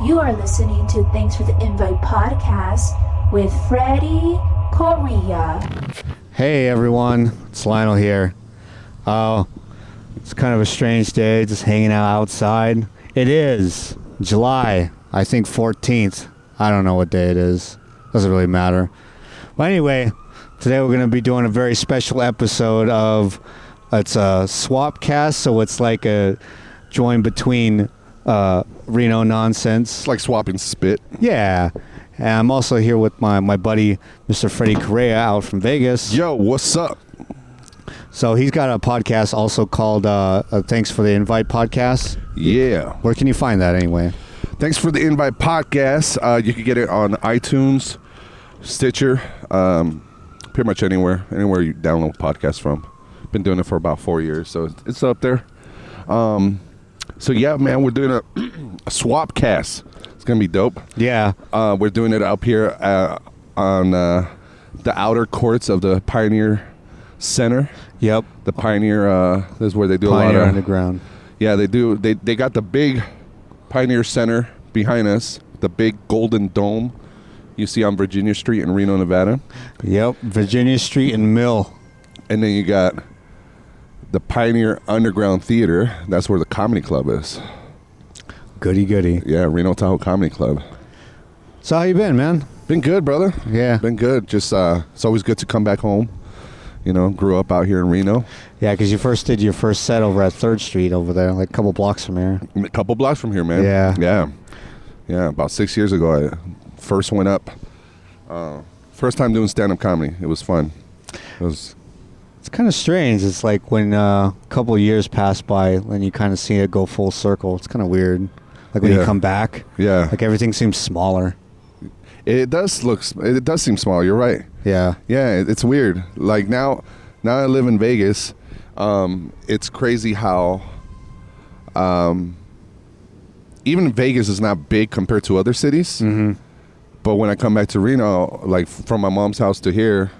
You are listening to Thanks for the Invite podcast with Freddie Correa. Hey everyone, it's Lionel here. Oh, it's kind of a strange day, just hanging out outside. It is July, I think 14th. I don't know what day it is. Doesn't really matter. But anyway, today we're going to be doing a very special episode of it's a swap cast, so it's like a join between uh, Reno nonsense. It's like swapping spit. Yeah. And I'm also here with my, my buddy, Mr. Freddie Correa, out from Vegas. Yo, what's up? So he's got a podcast also called uh, uh, Thanks for the Invite podcast. Yeah. Where can you find that anyway? Thanks for the invite podcast. Uh, you can get it on iTunes, Stitcher, um, pretty much anywhere, anywhere you download podcasts from. Been doing it for about four years, so it's- it's up there. Um, so yeah, man, we're doing a, a swap cast. It's gonna be dope. Yeah. Uh, we're doing it up here uh, on uh, the outer courts of the Pioneer Center. Yep. The Pioneer, uh, this is where they do Pioneer a lot of Underground. Yeah, they do. They they got the big Pioneer Center behind us, the big golden dome you see on Virginia Street in Reno, Nevada, Yep. Virginia Street and Mill. and then you got the Pioneer Underground Theater. That's where the comedy club is. Goody goody. Yeah, Reno Tahoe Comedy Club. So how you been, man? Been good, brother. Yeah. Been good. Just uh, it's always good to come back home. You know, grew up out here in Reno, Yeah, because you first did your first set over at Third Street over there, like a couple blocks from here. a couple blocks from here, man. Yeah. yeah, yeah. About six years ago, I first went up. Uh, first time doing stand-up comedy. It was fun. It was It's kind of strange. It's like when uh, a couple of years pass by and you kind of see it go full circle. It's kind of weird. Like when you come back, yeah. like everything seems smaller. It does look. It does seem small. You're right. Yeah. Yeah, it's weird. Like now, now I live in Vegas. Um, it's crazy how, um, even Vegas is not big compared to other cities. Mm-hmm. But when I come back to Reno, like from my mom's house to here,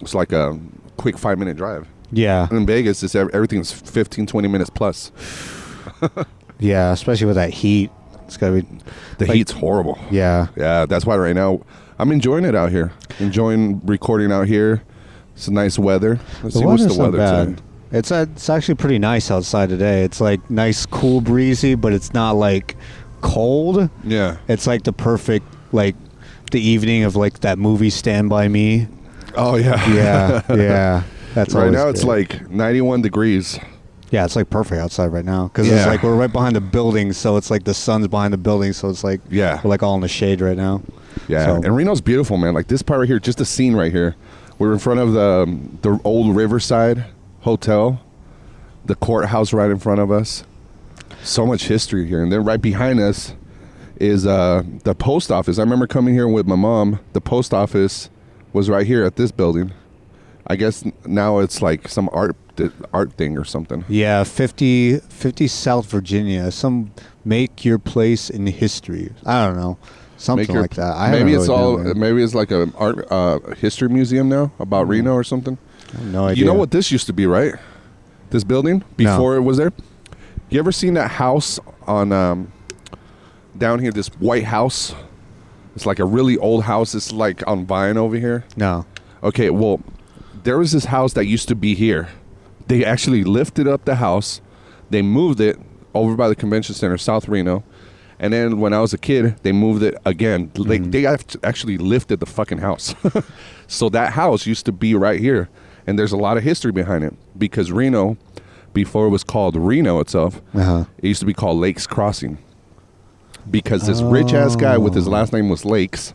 it's like a quick five minute drive. Yeah. In Vegas, it's everything's 15, 20 minutes plus. Yeah. Especially with that heat. It's gotta be. The Like- heat's horrible. Yeah. Yeah, that's why right now I'm enjoying it out here. Enjoying recording out here. It's a nice weather. Let's The see what's the weather bad. today. It's uh, it's actually pretty nice outside today. It's like nice, cool, breezy, but it's not like cold. Yeah. It's like the perfect like the evening of like that movie Stand by Me. Oh yeah. Yeah, yeah. That's right now it's good. like 91 degrees. yeah, it's like perfect outside right now because it's like we're right behind the building, so it's like the sun's behind the building, so it's like Yeah. we're like all in the shade right now. Yeah. So- And Reno's beautiful, man. Like this part right here, just the scene right here. We're in front of the um, the old Riverside Hotel, the courthouse right in front of us. So much history here, and then right behind us is uh, the post office. I remember coming here with my mom. The post office was right here at this building. I guess now it's like some art art thing or something. Yeah, 50, 50 South Virginia. Some make your place in history. I don't know, something your- like that. I maybe it's really all. Maybe it's like a art uh, history museum now about Reno or something. I have no idea. You know what this used to be, right? This building before it was there. You ever seen that house on um, down here? This white house. It's like a really old house. It's like on Vine over here. No. Okay, well, there was this house that used to be here. They actually lifted up the house. They moved it over by the convention center, South Reno. And then when I was a kid, they moved it again. They, they actually lifted the fucking house. so that house used to be right here. And there's a lot of history behind it because Reno, before it was called Reno itself, Uh-huh. it used to be called Lakes Crossing. Because this rich ass guy with his last name was Lakes,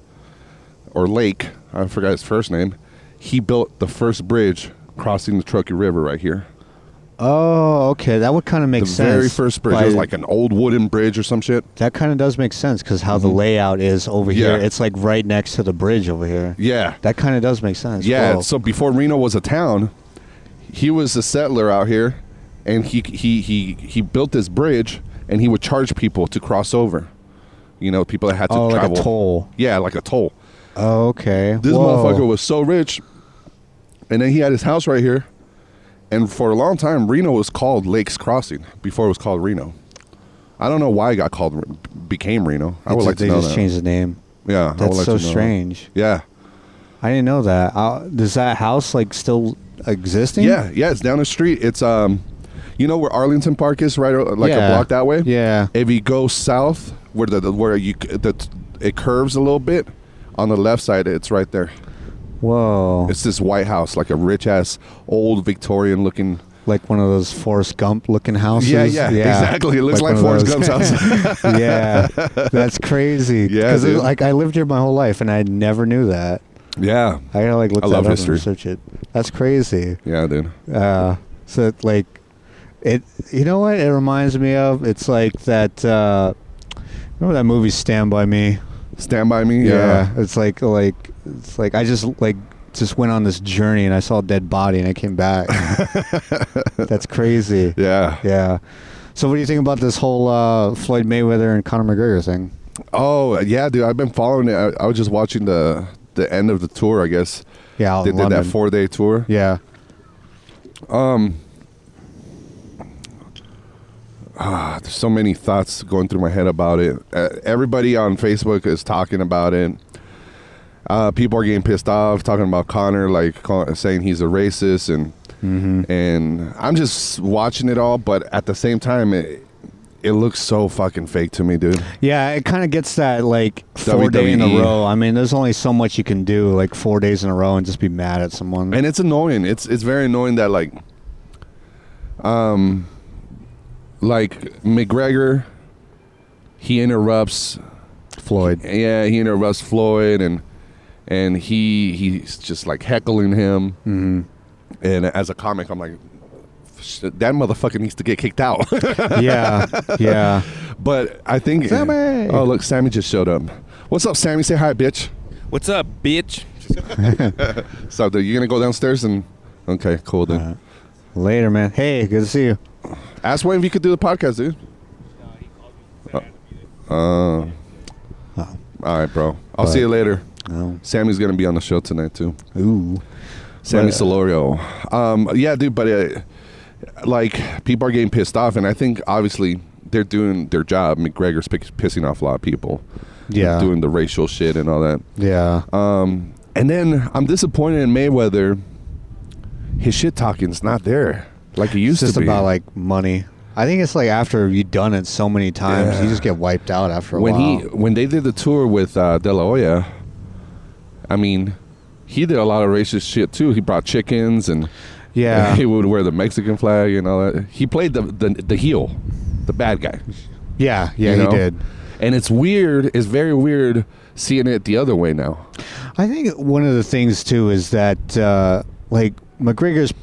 or Lake, I forgot his first name, he built the first bridge crossing the Truckee River right here. Oh, okay. That would kind of make sense. the sense. very first bridge. by- It was like an old wooden bridge or some shit. that kind of does make sense because how the layout is over here. Mm-hmm. Yeah. It's like right next to the bridge over here. Yeah. That kind of does make sense. Yeah. Whoa. So before Reno was a town, he was a settler out here, and he he he he built this bridge, and he would charge people to cross over. You know, people that had to oh, like a toll. Yeah, like a toll. Oh, okay. This Whoa. motherfucker was so rich, and then he had his house right here. And for a long time, Reno was called Lakes Crossing before it was called Reno. I don't know why it got called became Reno. I It's would like to they know just that. changed the name. yeah, I would That's like so to know that. strange. Yeah, I didn't know that. Uh, does that house like still existing? yeah, yeah. It's down the street. It's um, you know where Arlington Park is, right? Like Yeah. a block that way. Yeah. If you go south, where the, where you the it curves a little bit, on the left side, it's right there. Whoa. It's this white house, like a rich ass old Victorian looking. like one of those Forrest Gump looking houses. Yeah, yeah, exactly. It looks like, of Forrest. Gump's house. yeah, that's crazy. Yeah, 'Cause it- dude. like I lived here my whole life and I never knew that. yeah, I gotta like look I that love up history. and research it. That's crazy. yeah, dude. Uh, so like, it. You know what? It reminds me of. It's like that. Uh, remember that movie Stand by Me? Stand by me. Yeah. It's like like it's like I just like just went on this journey and I saw a dead body and I came back. That's crazy. Yeah. Yeah. So what do you think about this whole uh, Floyd Mayweather and Conor McGregor thing? Oh yeah, dude. I've been following it. I, I was just watching the the end of the tour. I guess Yeah, they did that four day tour. Yeah. Um. Ah, there's so many thoughts going through my head about it. Uh, everybody on Facebook is talking about it. Uh, people are getting pissed off, talking about Conor, like call, saying he's a racist, and Mm-hmm. and I'm just watching it all. But at the same time, it it looks so fucking fake to me, dude. Yeah, it kind of gets that like four day in a row. I mean, there's only so much you can do, like four days in a row, and just be mad at someone. and it's annoying. It's it's very annoying that like, um, like McGregor, he interrupts. Floyd. Yeah, he interrupts Floyd, and and he he's just like heckling him. hmm And as a comic, I'm like, that motherfucker needs to get kicked out. yeah, yeah. but I think. Sammy! Oh look, Sammy just showed up. What's up, Sammy? Say hi, bitch. What's up, bitch? So, dude, you gonna go downstairs and? Okay, cool, then. Uh, Later, man. Hey, good to see you. Ask Wayne if you could do the podcast, dude. Uh, Oh. all right, bro. I'll But- see you later. Oh. Sammy's gonna be on the show tonight too. Ooh. Sammy But- Solorio. Um, yeah, dude, but uh, like people are getting pissed off, and I think obviously they're doing their job. McGregor's pick, pissing off a lot of people. Yeah. doing the racial shit and all that. Yeah. Um, and then I'm disappointed in Mayweather. His shit talking's not there like it It's used just to be. about like money. I think it's like after you've done it so many times, you just get wiped out after a while. when while. he when they did the tour with uh, De La Hoya, I mean, he did a lot of racist shit too. He brought chickens and yeah. he would wear the Mexican flag and all that. He played the the, the heel, the bad guy. yeah. Yeah. you He know? did. And it's weird. It's very weird seeing it the other way now. I think one of the things too is that uh, like McGregor's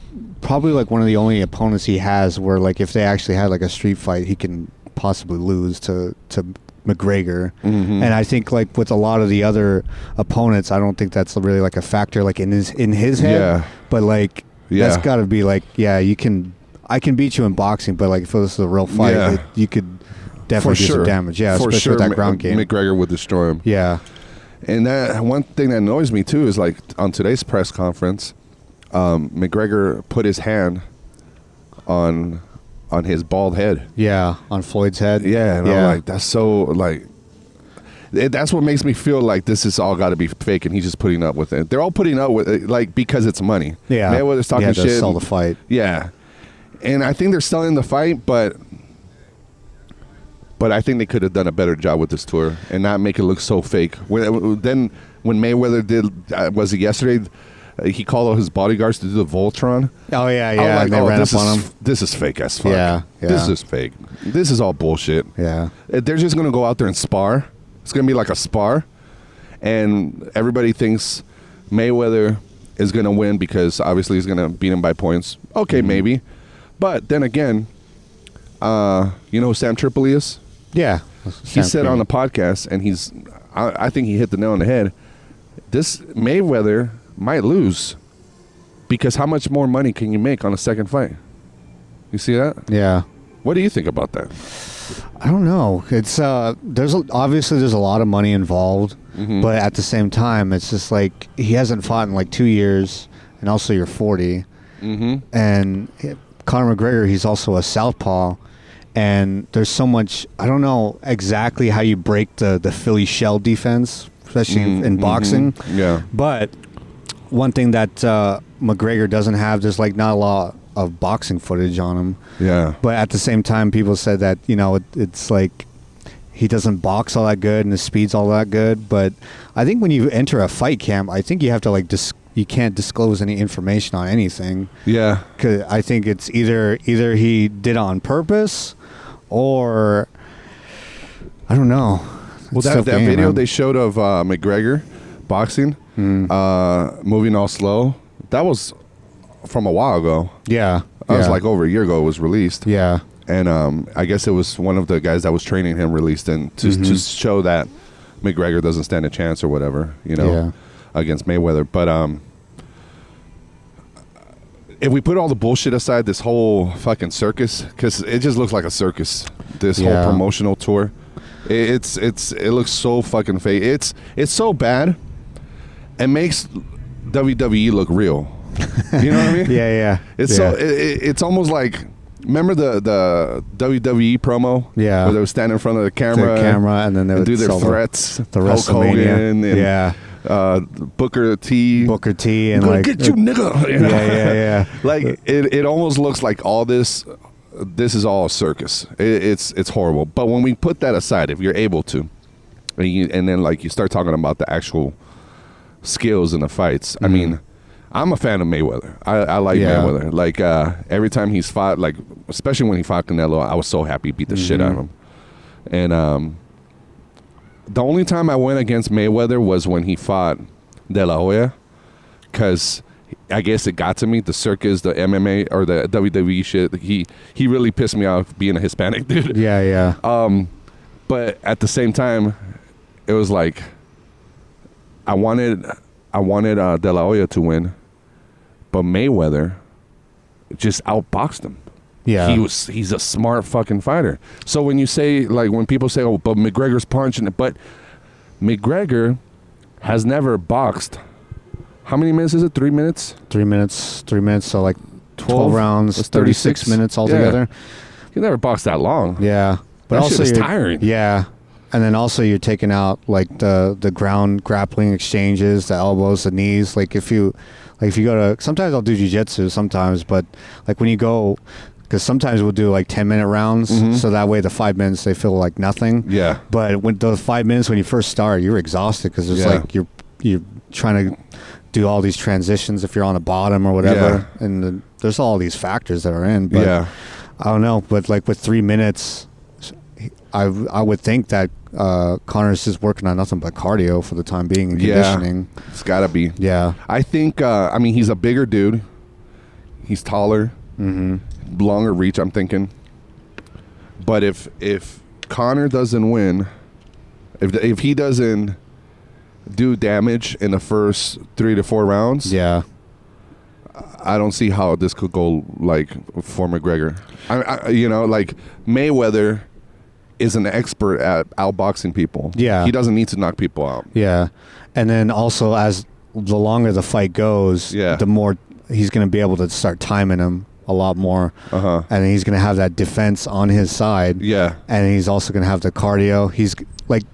probably like one of the only opponents he has where like if they actually had like a street fight, he can possibly lose to to McGregor. Mhm. And I think like with a lot of the other opponents, I don't think that's really like a factor like in his in his head. Yeah. But like Yeah. that's got to be like yeah, you can. I can beat you in boxing, but like if this is a real fight, Yeah. it, you could definitely For do sure. some damage. Yeah, For especially sure, with that ground game. McGregor would destroy him. yeah. And that one thing that annoys me too is like on today's press conference, um, McGregor put his hand on on his bald head. Yeah, on Floyd's head. Yeah, and I'm like, that's so like. it- that's what makes me feel like this is all got to be fake, and he's just putting up with it. They're all putting up with it, like because it's money. yeah. Mayweather's talking yeah, shit. sell the fight. Yeah, and I think they're selling the fight, but but I think they could have done a better job with this tour and not make it look so fake. When, then when Mayweather did, uh, was it yesterday? Uh, he called out his bodyguards to do the Voltron. Oh yeah, yeah. like, they oh, ran this up on is, him. This is fake as fuck. Yeah, This is fake. This is all bullshit. Yeah. Uh, They're just gonna go out there and spar. It's gonna be like a spar, and everybody thinks Mayweather is gonna win because obviously he's gonna beat him by points. Okay, Mm-hmm. maybe, but then again, uh, you know who Sam Tripoli is? Yeah. He said on the podcast, and he's, I, I think he hit the nail on the head. This Mayweather might lose because how much more money can you make on a second fight? You see that? Yeah. What do you think about that? I don't know. It's uh there's a, obviously there's a lot of money involved, Mhm. but at the same time it's just like he hasn't fought in like 2 years and also you're 40 Mm-hmm. and Conor McGregor he's also a southpaw and there's so much. I don't know exactly how you break the the Philly shell defense, especially Mm, in mhm. boxing. Yeah. But one thing that uh, McGregor doesn't have, there's like not a lot of boxing footage on him. Yeah. But at the same time, people said that you know it, it's like he doesn't box all that good and his speed's all that good. But I think when you enter a fight camp, I think you have to like dis- you can't disclose any information on anything. Yeah. Cause I think it's either either he did it on purpose, or I don't know. Well, It's that, that video man. they showed of uh, McGregor boxing, Mm. uh, moving all slow, that was from a while ago. yeah, That was like over a year ago. It was released, yeah, and um, I guess it was one of the guys that was training him released and to to Mhm. show that McGregor doesn't stand a chance or whatever, you know, Yeah. against Mayweather. But um, if we put all the bullshit aside, this whole fucking circus, because it just looks like a circus. This Yeah. whole promotional tour, it, it's it's it looks so fucking fake. It's it's so bad. It makes WWE look real. You know what I mean? yeah, yeah. It's yeah. so it, it- it's almost like remember the the WWE promo? Yeah. where they would stand in front of the The camera, camera, and then they would do their threats. the Hulk. Hogan and Yeah. uh, Booker T. Booker T and like get you, nigga. You know? yeah, yeah, yeah. like it, it almost looks like all this this is all a circus it, it's it's horrible but when we put that aside if you're able to and, you, and then like you start talking about the actual skills in the fights i Mhm. mean i'm a fan of mayweather i, I like Yeah. mayweather like uh, every time he's fought like especially when he fought canelo i was so happy he beat the shit out of Mhm. him and um the only time i went against mayweather was when he fought de la hoya because I guess it got to me the circus, the MMA or the WWE shit. He he really pissed me off being a Hispanic dude. yeah, yeah. Um, but at the same time, it was like I wanted I wanted uh, De La Hoya to win, but Mayweather just outboxed him. Yeah. He was he's a smart fucking fighter. So when you say like when people say, "Oh, but McGregor's punching it," but McGregor has never boxed. How many minutes is it? Three minutes. Three minutes, three minutes, so like 12, 12? rounds, 36 36. minutes Yeah. altogether. He never boxed that long. Yeah. But That also tiring. Yeah. And then also you're taking out like the the ground grappling exchanges, the elbows, the knees. Like if you like if you go to sometimes I'll do jujitsu sometimes, but like when you go because sometimes we'll do like 10 minute rounds Mhm. so that way the five minutes they feel like nothing Yeah. but when those five minutes when you first start you're exhausted because it's Yeah. like you're you're trying to do all these transitions if you're on the bottom or whatever and the, there's all these factors that are in but yeah. I don't know, but like with three minutes, I I would think that uh, Conor's just working on nothing but cardio for the time being and Yeah. conditioning. It's got to be. Yeah. I think. Uh, I mean, he's a bigger dude. He's taller, Mm-hmm. longer reach. I'm thinking. But if if Conor doesn't win, if if he doesn't do damage in the first three to four rounds, Yeah. I don't see how this could go like for McGregor. I, I you know, like Mayweather is an expert at outboxing people. Yeah. he doesn't need to knock people out. Yeah. And then also as the longer the fight goes, Yeah. the more he's going to be able to start timing him a lot more. Uh huh. And he's going to have that defense on his side. Yeah. and he's also going to have the cardio. He's like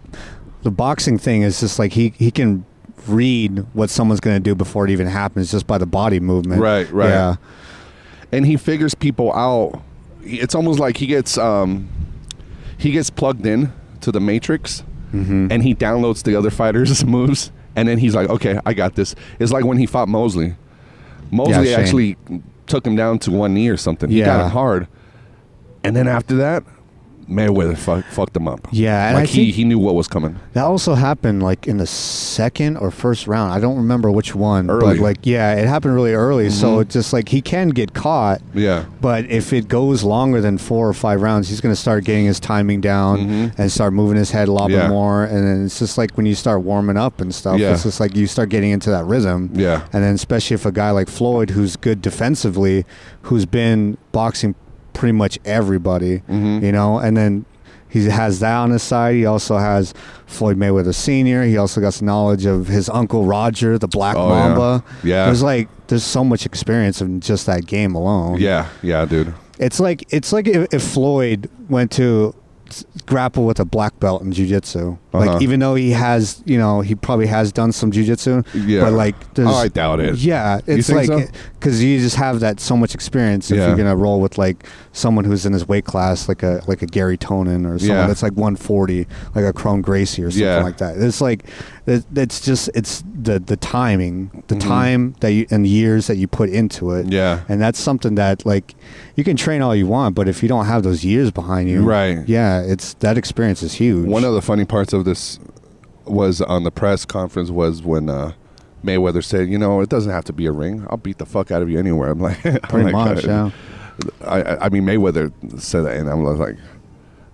the boxing thing is just like he he can read what someone's going to do before it even happens just by the body movement. Right, right. Yeah. and he figures people out. It's almost like he gets um, he gets plugged in to the matrix, Mhm. and he downloads the other fighters' moves, and then he's like, "Okay, I got this." It's like when he fought Mosley. Mosley Shane. actually took him down to one knee or something. He got Yeah. him hard, and then after that, Mayweather fuck, fucked him up. Yeah, and like I he he knew what was coming. That also happened like in the second or first round. I don't remember which one, Early. but like yeah, it happened really early. So Mhm. it's just like he can get caught, Yeah, but if it goes longer than four or five rounds, he's going to start getting his timing down Mhm. and start moving his head a lot Yeah. bit more. And then it's just like when you start warming up and stuff, Yeah. it's just like you start getting into that rhythm. yeah, And then especially if a guy like Floyd, who's good defensively, who's been boxing pretty much everybody, Mhm. you know, and then he has that on his side. He also has Floyd Mayweather Sr. He also got some knowledge of his uncle Roger, the Black Oh, yeah. Mamba. Yeah. There's like there's so much experience in just that game alone. yeah, yeah, dude. It's like it's like if, if Floyd went to grapple with a black belt in jiu-jitsu. Uh-huh. Like even though he has, you know, he probably has done some jiu-jitsu, Yeah. but like Oh, I doubt it. Yeah, it's like so? cuz you just have that so much experience if Yeah. you're going to roll with like someone who's in his weight class like a like a Garry Tonon or someone Yeah. that's like 140, like a Kron Gracie or something Yeah. like that. It's like it's just it's the the timing, the Mhm. time that you and years that you put into it. Yeah. And that's something that like you can train all you want, but if you don't have those years behind you, Right. Yeah, it's that experience is huge. One of the funny parts of this was on the press conference was when uh, Mayweather said, "You know, it doesn't have to be a ring. I'll beat the fuck out of you anywhere." I'm like, I'm pretty like, much, yeah. I, I- I mean, Mayweather said that, and I'm like,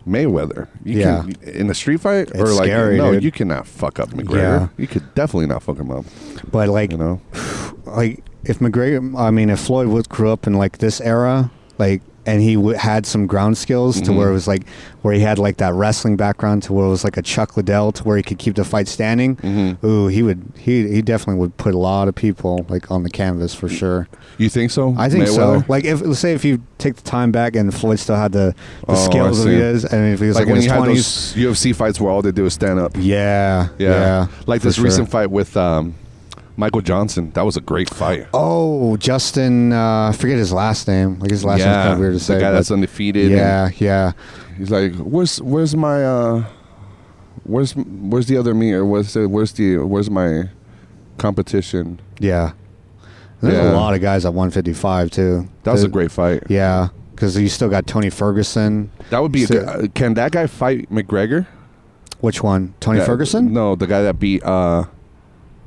Mayweather, you Yeah. can in a street fight or It's like, scary, no, dude. you cannot fuck up McGregor. Yeah. You could definitely not fuck him up. But like You know, like if McGregor, I mean, if Floyd Wood grew up in like this era, like, and he w- had some ground skills to Mhm. where it was like, where he had like that wrestling background to where it was like a Chuck Liddell to where he could keep the fight standing. Mhm. Ooh, he would, he he definitely would put a lot of people like on the canvas for sure. you think so? I think so. Like if let's say if you take the time back and Floyd still had the, the Oh, skills that he is, and if he was like like, when you had twenties, those UFC fights where all they do is stand up. yeah, Yeah, yeah, like this sure. recent fight with um, Michael Johnson. That was a great fight. Oh, Justin, uh, I forget his last name. Like his last name's kind of weird to say. the guy that's undefeated. yeah, yeah. he's like, "Where's where's my uh, where's where's the other me or where's the, where's the where's my competition?" Yeah. There's Yeah. a lot of guys at 155 too. That was a great fight. Yeah, because you still got Tony Ferguson. That would be. A So- good, uh, can that guy fight McGregor? Which one? Tony That- Ferguson? No, the guy that beat uh,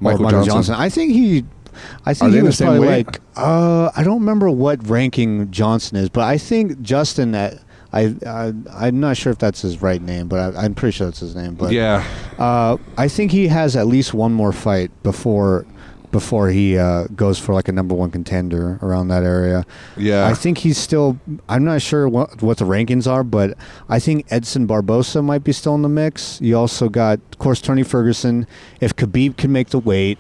Or Michael, Johnson. I think he. I think they he was probably weight? like. Uh, I don't remember what ranking Johnson is, but I think Justin. that I, I I'm not sure if that's his right name, but I, I'm pretty sure that's his name. But yeah, Uh, I think he has at least one more fight before before he uh, goes for like a number one contender around that area. yeah. I think he's still. I'm not sure what what the rankings are, but I think Edson Barbosa might be still in the mix. You also got, of course, Tony Ferguson. If Khabib can make the weight,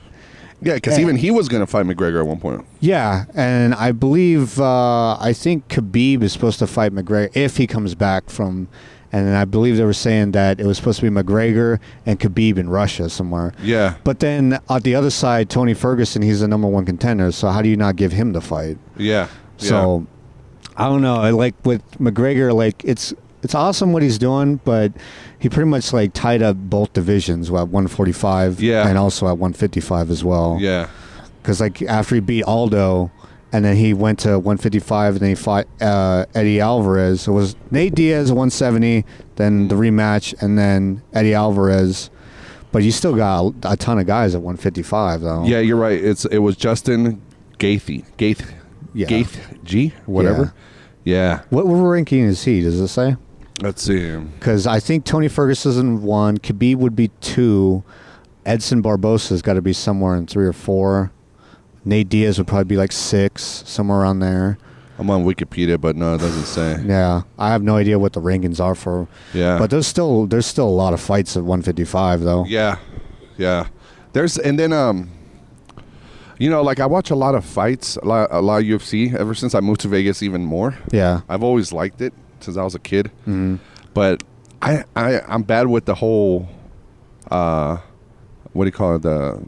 yeah, because even he was gonna fight McGregor at one point. yeah, and I believe uh, I think Khabib is supposed to fight McGregor if he comes back from. And I believe they were saying that it was supposed to be McGregor and Khabib in Russia somewhere. Yeah, But then on the other side, Tony Ferguson, he's the number one contender. So how do you not give him the fight? yeah. So I don't know. I like with McGregor, like it's it's awesome what he's doing, but he pretty much like tied up both divisions at 145 Yeah. and also at 155 as well. yeah, yeah. Because like after he beat Aldo, and then he went to 155, and then he fought uh, Eddie Alvarez. It was Nate Diaz 170, then the rematch, and then Eddie Alvarez. But you still got a, a ton of guys at 155 though. Yeah, you're right. It's it was Justin Gaethje, Gaeth, Yeah. Gaeth G, whatever. Yeah. What, what ranking is he? Does it say? Let's see. Because I think Tony Ferguson one, Khabib would be two, Edson Barbosa's got to be somewhere in three or four. Nate Diaz would probably be like six, somewhere around there. I'm on Wikipedia, but no, it doesn't say. Yeah, I have no idea what the rankings are for, Yeah. but there's still there's still a lot of fights at 155 though. Yeah, yeah. There's and then um, you know, like I watch a lot of fights, a lot, a lot of UFC. Ever since I moved to Vegas, even more. Yeah. I've always liked it since I was a kid. Mhm. But I, I, I'm bad with the whole, uh, what do you call it the.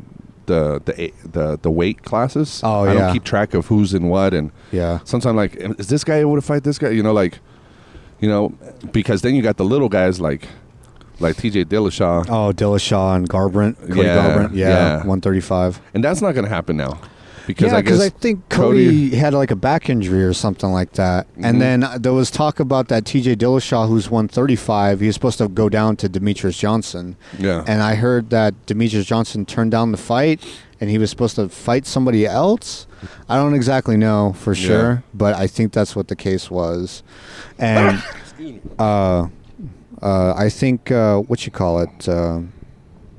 The, the the the weight classes. Oh, I yeah. don't keep track of who's in what, and Yeah. sometimes like, is this guy able to fight this guy? You know, like, you know, because then you got the little guys like, like T.J. Dillashaw, Oh, Dillashaw and Garbrandt, Cody Yeah, Garbrandt, yeah, yeah. 135. and that's not going to happen now, because yeah, I because guess I think Cody, had like a back injury or something like that, Mhm. and then uh, there was talk about that T.J. Dillashaw, who's 135. He was supposed to go down to Demetrious Johnson, yeah, and I heard that Demetrious Johnson turned down the fight, and he was supposed to fight somebody else. I don't exactly know for Yeah. sure, but I think that's what the case was, and uh, uh, I think uh, what you call it.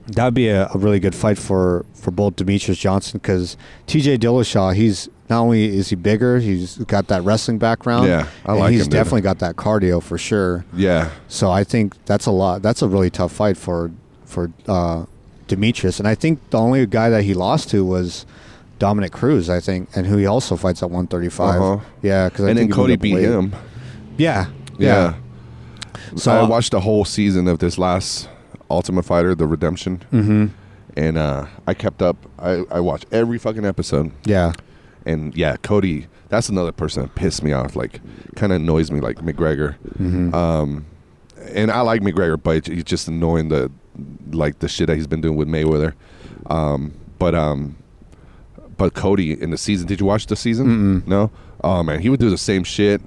Uh, That'd be a, a really good fight for, for both Demetrious Johnson because T.J. Dillashaw, he's not only is he bigger, he's got that wrestling background. Yeah, I and like He's him, definitely got that cardio for sure. yeah, So I think that's a lot. That's a really tough fight for for uh, Demetrious, and I think the only guy that he lost to was Dominick Cruz, I think, and who he also fights at 135. Uh-huh. Yeah, because and then Cody beat him. Yeah, Yeah. So So I watched the whole season of this last Ultimate Fighter, The Redemption, hmm and uh, I kept up. I, I watched every fucking episode, Yeah, and yeah, Cody. That's another person that pissed me off. Like, kind of annoys me, like McGregor. hmm Um, and I like McGregor, but he's just annoying the like the shit that he's been doing with Mayweather. Um, but um, but Cody in the season. Did you watch the season? Mm-mm. No. Oh man, he would do the same shit,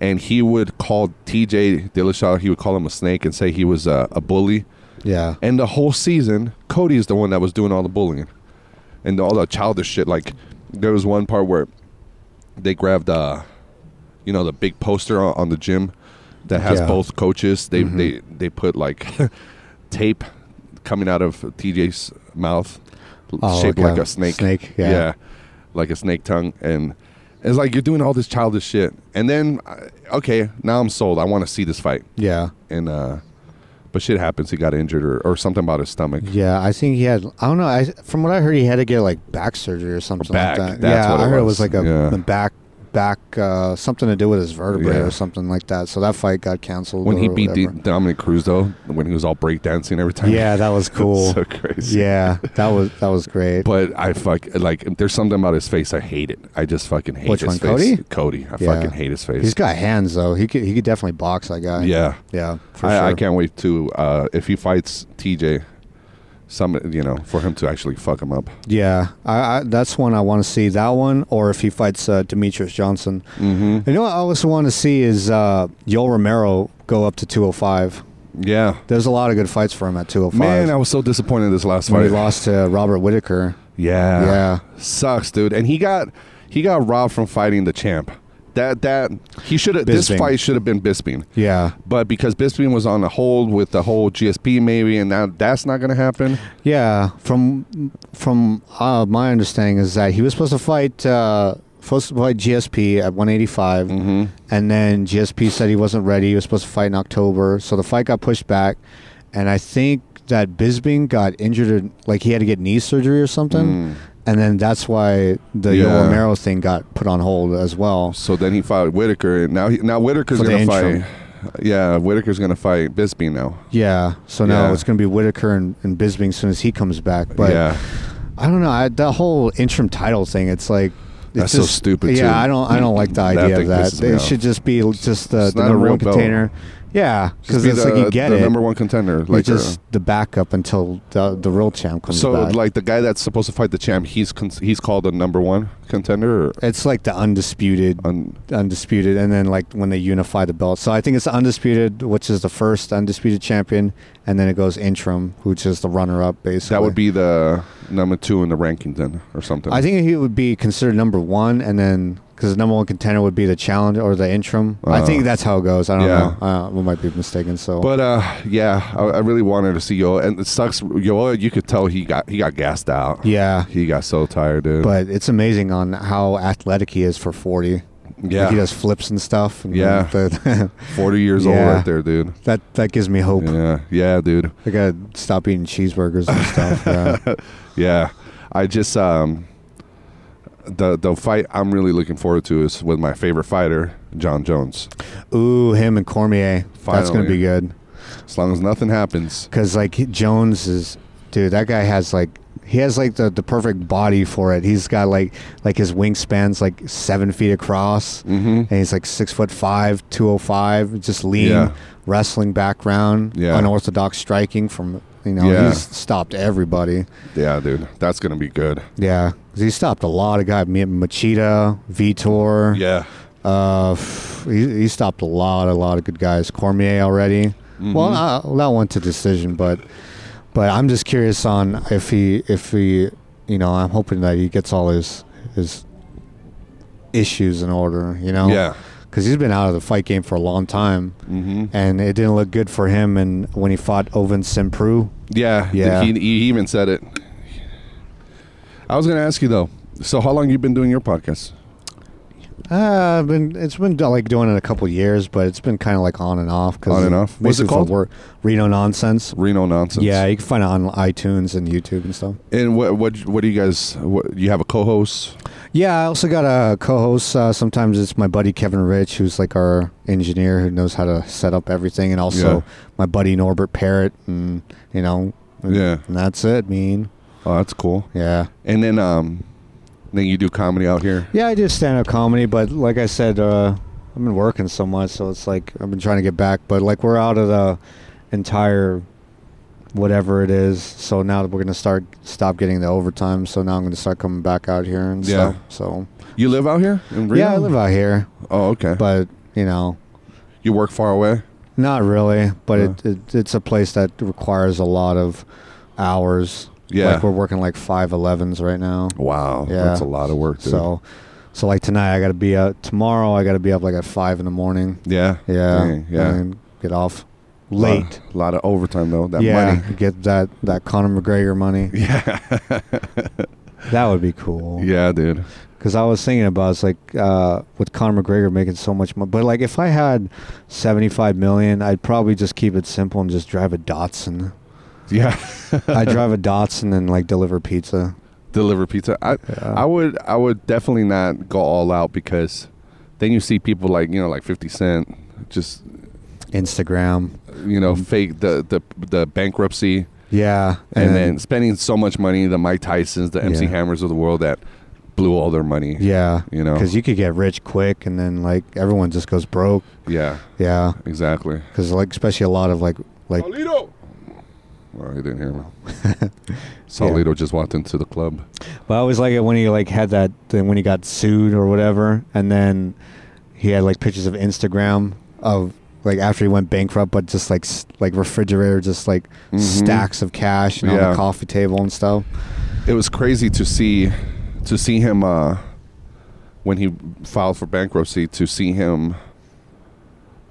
and he would call T.J. Dillashaw. He would call him a snake and say he was uh, a bully. Yeah, And the whole season, Cody is the one that was doing all the bullying and all the childish shit. Like there was one part where they grabbed, uh, you know, the big poster on, on the gym that has Yeah. both coaches. They Mhm. they they put like tape coming out of TJ's mouth, Oh, shaped like like a a snake. snake, yeah. like a snake tongue, and it's like you're doing all this childish shit. And then, uh, okay, now I'm sold. I want to see this fight yeah, and uh but shit happens he got injured or, or something about his stomach yeah. I think he had. I don't know. I from what I heard, he had to get like back surgery or something Back, like that. that's yeah, what it I heard it was. was like a, Yeah. a back back uh, something to do with his vertebrae Yeah. or something like that. So that fight got canceled. when he beat D- Dominick Cruz though when he was all breakdancing every time yeah, that was cool. so crazy yeah, that was that was great. but I fuck like there's something about his face I hate it I just fucking hate Which his one, face Cody? Cody I Yeah. fucking hate his face He's got hands though. He could he could definitely box that guy. yeah yeah, for I, sure. I can't wait to uh if he fights TJ some you know for him to actually fuck him up Yeah, I, I, that's one I want to see. That one, or if he fights uh, Demetrious Johnson. mm-hmm You know what I also want to see is uh, Yoel Romero go up to 205. yeah There's a lot of good fights for him at 205. man I was so disappointed in this last when fight he lost to Robert Whitaker. Yeah. Yeah. Sucks, dude. And he got he got robbed from fighting the champ. That that he should have this Bisping. fight should have been Bisping. Yeah, But because Bisping was on a hold with the whole GSP maybe and now that's not gonna happen. yeah. From from uh, my understanding is that he was supposed to fight uh, supposed to fight GSP at 185, Mm-hmm. and then GSP said he wasn't ready. He was supposed to fight in October, so the fight got pushed back. And I think that Bisping got injured, like he had to get knee surgery or something, Mm. And then that's why the Yeah. Yoel Romero thing got put on hold as well. So then he fought Whitaker and now he, now Whitaker's gonna fight yeah, Whitaker's gonna fight Bisping now. Yeah, so now Yeah. it's going to be Whitaker and, and as soon as he comes back. But yeah. I don't know. I, the whole interim title thing, it's like it's That's so just- stupid, Yeah, too. I don't. I don't like the idea thing of that. It should just be just the, the number real container. belt. Yeah, because be it's the, like you get the it. number one contender. You're Like just uh, the backup until the the real champ comes back. so back. like the guy that's supposed to fight the champ, he's con- he's called the number one contender or it's like the undisputed, un- undisputed, and then like when they unify the belt. So I think it's undisputed, which is the first undisputed champion, and then it goes interim, which is the runner up. Basically, That would be the number two in the ranking then, or something. I think he would be considered number one, and then because the number one contender would be the challenge or the interim. I Uh, think that's how it goes. I don't yeah. know. Uh, we might be mistaken. So, But uh, yeah, I, I really wanted to see Yoel, and it sucks. Yoel, you could tell he got he got gassed out. yeah, He got so tired, dude. but it's amazing on how athletic he is for forty. yeah, Like, he does flips and stuff. and Yeah. the- forty years old right there, dude. that that gives me hope. Yeah, yeah, dude. I gotta stop eating cheeseburgers and stuff. Yeah. Yeah, I just um, the the fight I'm really looking forward to is with my favorite fighter, Jon Jones. Ooh, him and Cormier. That's gonna be good. As long as nothing happens. Because like Jones is, dude, that guy has like he has like the, the perfect body for it. He's got like like his wingspan's like seven feet across, Mm-hmm. and he's like six foot five, two oh five, just lean Yeah. wrestling background, Yeah. unorthodox striking from you know Yeah. he's stopped everybody. Yeah, dude, that's gonna be good. Yeah, 'cause he stopped a lot of guys. Me- Machida, Vitor. Yeah. Uh, f- he, he stopped a lot, a lot of good guys. Cormier already. Well, Mhm. uh, that went to decision, but but I'm just curious on if he if he you know I'm hoping that he gets all his his issues in order. You know. Yeah. Because he's been out of the fight game for a long time, Mm-hmm. and it didn't look good for him. And when he fought Ovince Saint Preux, Yeah, Yeah. He, he even said it. I was gonna ask you though. So how long you been doing your podcast? Uh, I've been it's been like doing it a couple years, but it's been kind of like on and off. Cause On and off? What's it called? Work, Reno nonsense. Reno nonsense. Yeah, you can find it on iTunes and YouTube and stuff. And what what what do you guys? What, you have a co-host? Yeah, I also got a co-host. Uh, sometimes it's my buddy Kevin Rich, who's like our engineer who knows how to set up everything, and also Yeah. my buddy Norbert Parrott, and you know, and, Yeah. and that's it. Mean, Oh, that's cool. yeah, And then um, then you do comedy out here. yeah. I do stand-up comedy, but like I said, uh, I've been working so much, so it's like I've been trying to get back. But like we're out of the entire whatever it is, so now that we're gonna start stop getting the overtime. So now I'm gonna start coming back out here and Yeah. stuff. So You live out here yeah, I live out here, Oh, okay. but you know. you work far away. Not really, but Yeah. it, it it's a place that requires a lot of hours. Yeah. like we're working like five elevens right now. Wow, Yeah. that's a lot of work, dude. So, so like tonight, I got to be up. Tomorrow, I got to be up like at five in the morning. yeah, Yeah, Dang, yeah. and get off late. A lot, of overtime though. That yeah, money. get that that Conor McGregor money. Yeah, That would be cool. yeah, dude. Because I was thinking about it's like uh, with Conor McGregor making so much money, but like if I had seventy five million, I'd probably just keep it simple and just drive a Datsun. Yeah, I drive a Datsun and like deliver pizza. deliver pizza. I, Yeah. I would, I would definitely not go all out because then you see people like you know like Fifty Cent, just Instagram. you know um, fake the the the bankruptcy Yeah. and, then spending so much money. The Mike Tysons, the MC Yeah. Hammers of the world that blew all their money. yeah, you know. because you could get rich quick, and then like everyone just goes broke. Yeah, Yeah, exactly. because like especially a lot of like like Solito. Well, he didn't hear me. Solito just walked into the club. But I always like it when he like had that then when he got sued or whatever, and then he had like pictures of Instagram of like after he went bankrupt, but just like like refrigerator, just like Mhm. stacks of cash and on Yeah. the coffee table and stuff. It was crazy to see to see him uh, when he filed for bankruptcy. To see him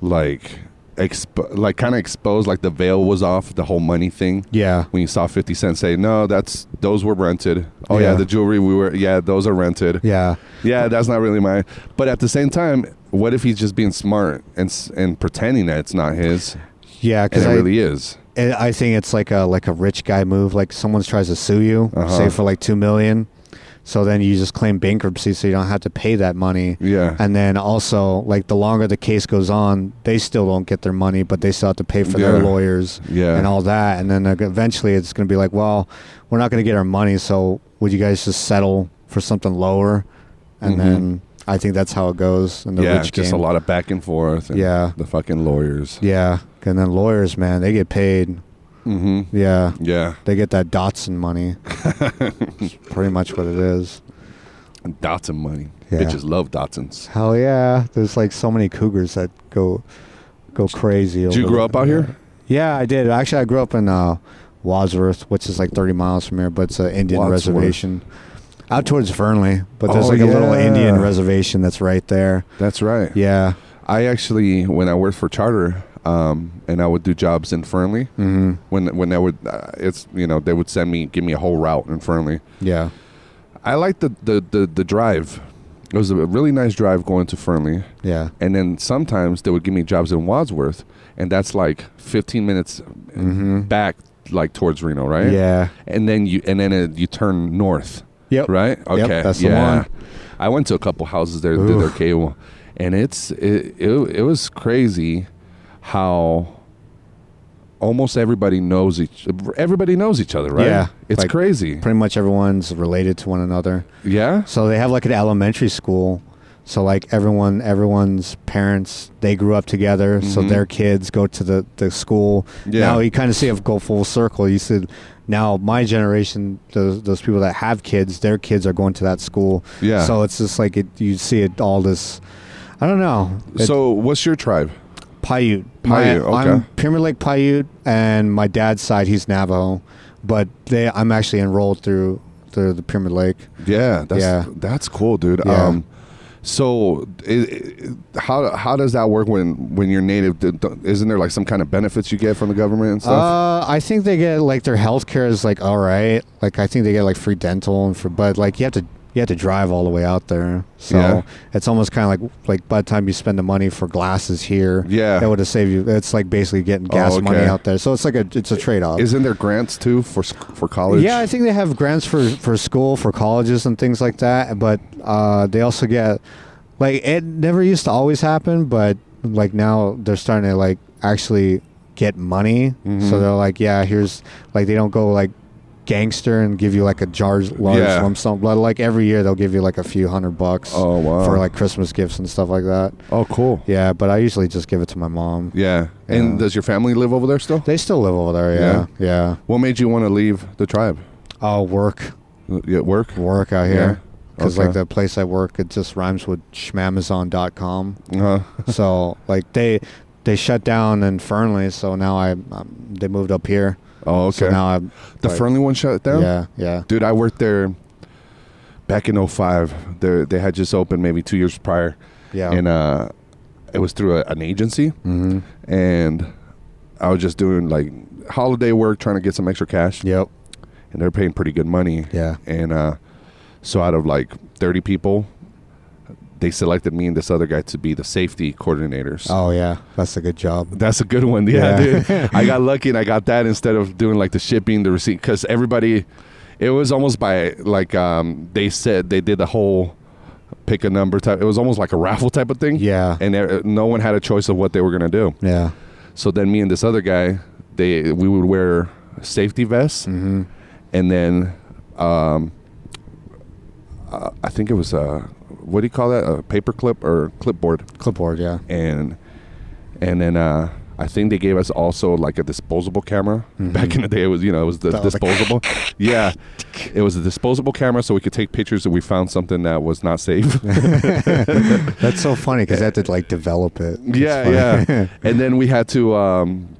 like exp- like kind of exposed, like the veil was off, the whole money thing. Yeah, When you saw Fifty Cent say, "No, that's those were rented." Oh yeah, Yeah. the jewelry we were yeah, those are rented. yeah, Yeah, that's not really mine. But at the same time, what if he's just being smart and s- and pretending that it's not his, yeah. and Because it I really is? And I think it's like a like a rich guy move. Like someone tries to sue you, Uh-huh. say for like two million, so then you just claim bankruptcy, so you don't have to pay that money. Yeah. And then also, like the longer the case goes on, they still don't get their money, but they still have to pay for Yeah. their lawyers Yeah. and all that. And then like, eventually, it's going to be like, well, we're not going to get our money, so would you guys just settle for something lower? And Mhm. then I think that's how it goes in the yeah, rich just game. a lot of back and forth. And Yeah. the fucking lawyers. Yeah, and then lawyers, man, they get paid. Mm-hmm. Yeah, Yeah, they get that Datsun money. It's pretty much what it is. Datsun money. Yeah. Bitches love Datsuns. Hell yeah! There's like so many cougars that go go crazy. Did you grow up out here? Yeah, I did. Actually, I grew up in uh, Wadsworth, which is like 30 miles from here, but it's an Indian Wadsworth. reservation. Out towards Fernley, but there's Oh, like a little. Indian reservation that's right there. That's right. Yeah. I actually, when I worked for Charter, um, and I would do jobs in Fernley, hmm when when they would, uh, it's you know they would send me, give me a whole route in Fernley. Yeah. I liked the the the, the drive. It was a really nice drive going to Fernley. Yeah. And then sometimes they would give me jobs in Wadsworth, and that's like 15 minutes hmm back, like towards Reno, right? Yeah. And then you and then it, you turn north, Yep. right? Okay, that's the yeah. one. I went to a couple houses there, did their cable, and it's it, it it was crazy how almost everybody knows each everybody knows each other, right? Yeah, it's like- crazy. Pretty much everyone's related to one another. Yeah, So they have like an elementary school. So like everyone, everyone's parents, they grew up together. So Mhm. their kids go to the, the school. Yeah. Now you kind of see it go full circle. You said now my generation, those those people that have kids, their kids are going to that school. Yeah. So it's just like it. You see it all this. I don't know. It- so what's your tribe? Paiute. Paiute, My- okay. I'm Pyramid Lake Paiute, and my dad's side he's Navajo, but they I'm actually enrolled through through the Pyramid Lake. Yeah, that's Yeah. that's cool, dude. Yeah. Um, so i i how how does that work when when you're native? Isn't there like some kind of benefits you get from the government and stuff? Uh, I think they get like their health care is like all right. Like I think they get like free dental and for, but like you have to you have to drive all the way out there. So Yeah. it's almost kind of like like by the time you spend the money for glasses here, Yeah. it would have saved you. It's like basically getting gas Oh, money out there. So it's like a it's a trade off. Isn't there grants too for for college? Yeah, I think they have grants for for school, for colleges, and things like that. But uh, they also get like it never used to always happen, but like now they're starting to like actually get money. Mhm. So they're like, yeah, here's like they don't go like gangster and give you like a jar large Yeah. lump sum, but like every year they'll give you like a few hundred bucks. Oh, wow. For like Christmas gifts and stuff like that. Oh, cool. Yeah, but I usually just give it to my mom. Yeah. And Yeah. does your family live over there still? They still live over there. Yeah, yeah. What made you want to leave the tribe? Oh, work. Yeah, work. work out Yeah. here because Okay. like the place I work, it just rhymes with schmamazon.com. Uh-huh. so like they they shut down in Fernley, so now I um, they moved up here. Oh, okay. So now I'm the like, Fernley one shut down. Yeah, yeah. Dude, I worked there back in 05. They they had just opened maybe two years prior, Yeah. and uh, it was through a, an agency, hmm and I was just doing like holiday work, trying to get some extra cash, Yep. and they're paying pretty good money. Yeah. And uh, so out of like 30 people, they selected me and this other guy to be the safety coordinators. Oh yeah, that's a good job. That's a good one. Yeah, Yeah. dude. I got lucky and I got that instead of doing like the shipping, the receipt, because everybody, it was almost by like um, they said they did the whole pick a number type. It was almost like a raffle type of thing. Yeah. And uh, no one had a choice of what they were gonna do. Yeah. So then me and this other guy, they we would wear safety vests, hmm and then um, uh, I think it was a what do you call that? A paper clip or clipboard Clipboard. Yeah. and and then uh I think they gave us also like a disposable camera. Back in the day, it was you know it was the That was disposable. yeah, it was a disposable camera, so we could take pictures if we found something that was not safe. That's so funny because I had to like develop it. It's yeah, yeah. and then we had to um,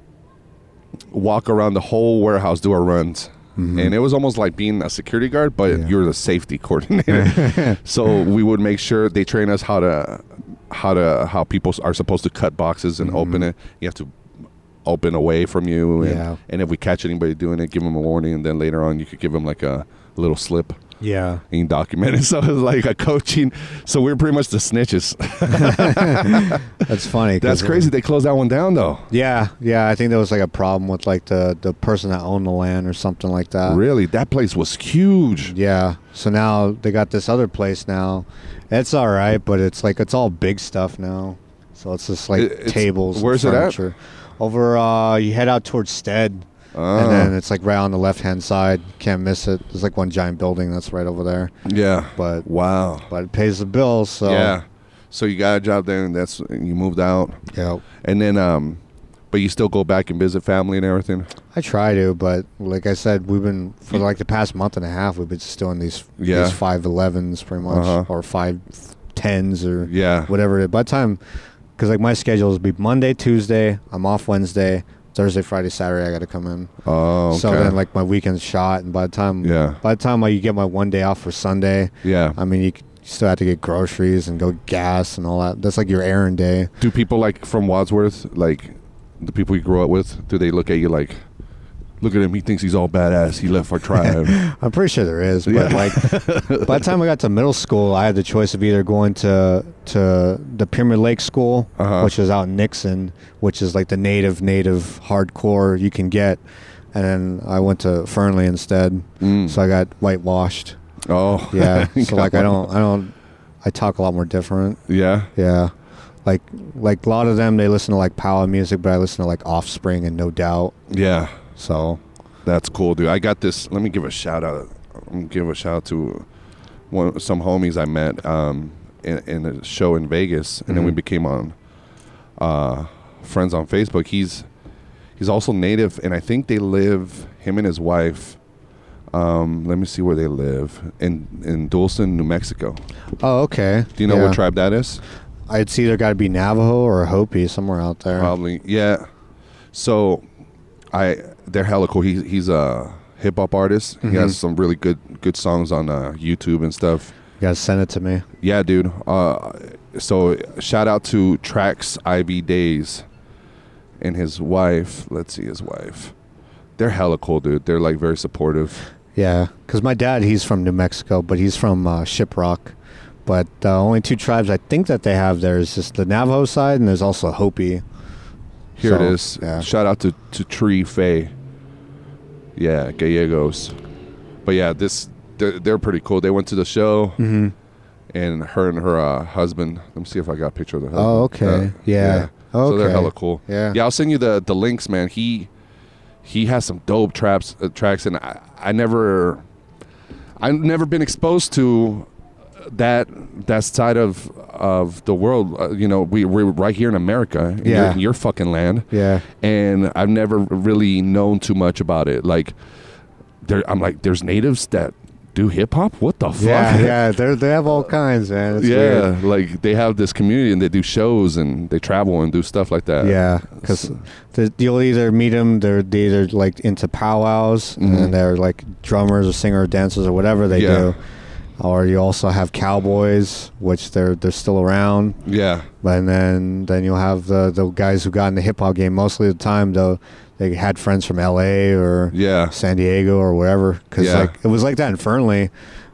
walk around the whole warehouse, do our runs. And it was almost like being a security guard, but Mm-hmm. Yeah. you're the safety coordinator. so we would make sure they train us how to how to how people are supposed to cut boxes and open it. You have to open away from you, and, Mm-hmm. Yeah. and if we catch anybody doing it, give them a warning, and then later on you could give them like a little slip yeah. and you document it. So it was like a coaching. So we are pretty much the snitches. That's funny. That's uh, crazy. They closed that one down though. Yeah, yeah. I think there was like a problem with like the the person that owned the land or something like that. really, that place was huge. Yeah. So now they got this other place now. It's all right, but it's like it's all big stuff now. So it's just like It- it's- tables. where's it at? Over, uh, you head out towards Stead, Ah. and then it's like right on the left hand side. Can't miss it. There's like one giant building that's right over there, Yeah. but Wow. but it pays the bills. So Yeah. So you got a job there, and that's and you moved out, yeah. and then um, but you still go back and visit family and everything. I try to, but like I said, we've been for like the past month and a half. We've been just doing these Yeah. these five elevens pretty much, Uh-huh. or five tens or Yeah. whatever. it is. By the time, because like my schedule is be Monday, Tuesday. I'm off Wednesday, Thursday, Friday, Saturday. I got to come in. Oh. Okay. So then like my weekend's shot, and by the time Yeah. by the time I, you get my one day off for Sunday, Yeah. I mean you, you still have to get groceries and go gas and all that. That's like your errand day. Do people like from Wadsworth, like the people you grew up with, do they look at you like, look at him, he thinks he's all badass. He left our tribe. I'm pretty sure there is, but Yeah. like by the time I got to middle school, I had the choice of either going to to the Pyramid Lake School, Uh-huh. which is out in Nixon, which is like the native native hardcore you can get, and then I went to Fernley instead, Mm. so I got whitewashed. oh. Yeah, so like I don't I don't I talk a lot more different. Yeah. Yeah. Like like a lot of them they listen to like power music, but I listen to like Offspring and No Doubt. Yeah. So That's cool, dude. I got this. Let me give a shout out. I'm give a shout out to one some homies I met um, in, in a show in Vegas, and then we Mhm. became on uh, friends on Facebook. He's he's also native, and I think they live him and his wife. Um, let me see where they live in in Dulce, New Mexico. Oh, okay. Do you know Yeah. what tribe that is? It's either got to be Navajo or Hopi somewhere out there. Probably, yeah. So, I they're hella cool. He, he's a hip hop artist. He has some really good good songs on uh, YouTube and stuff. You gotta send it to me. Yeah, dude. Uh, so shout out to Trax Ivy Days and his wife. Let's see his wife. They're hella cool, dude. They're like very supportive. Yeah, because my dad, he's from New Mexico, but he's from uh, Shiprock. But the only two tribes I think that they have there is just the Navajo side, and there's also Hopi. Here So, it is. yeah. Shout out to to Tree Faye. Yeah, Gallegos. But yeah, this they're, they're pretty cool. They went to the show, Mm-hmm. and her and her uh, husband. Let me see if I got a picture of the husband. Oh, okay. Uh, Yeah. So they're hella cool. Yeah. Yeah, I'll send you the the links, man. He he has some dope traps uh, tracks, and I, I never I've never been exposed to that that side of of the world. Uh, you know, we we're right here in America, in, your, Yeah. in your fucking land, Yeah. and I've never really known too much about it. Like, there, I'm like, there's natives that do hip hop. What the fuck? Yeah, yeah, they they have all kinds, man. It's yeah, weird. like they have this community and they do shows and they travel and do stuff like that. Yeah, because you'll either meet them, they're they either like into powwows Mhm. and they're like drummers or singer or dancers or whatever they Yeah. do, or you also have cowboys, which they're they're still around. yeah, And then then you'll have the the guys who got in the hip hop game. Mostly of the time though, they had friends from L.A. or yeah, San Diego or wherever. Because Yeah. like it was like that in Fernley,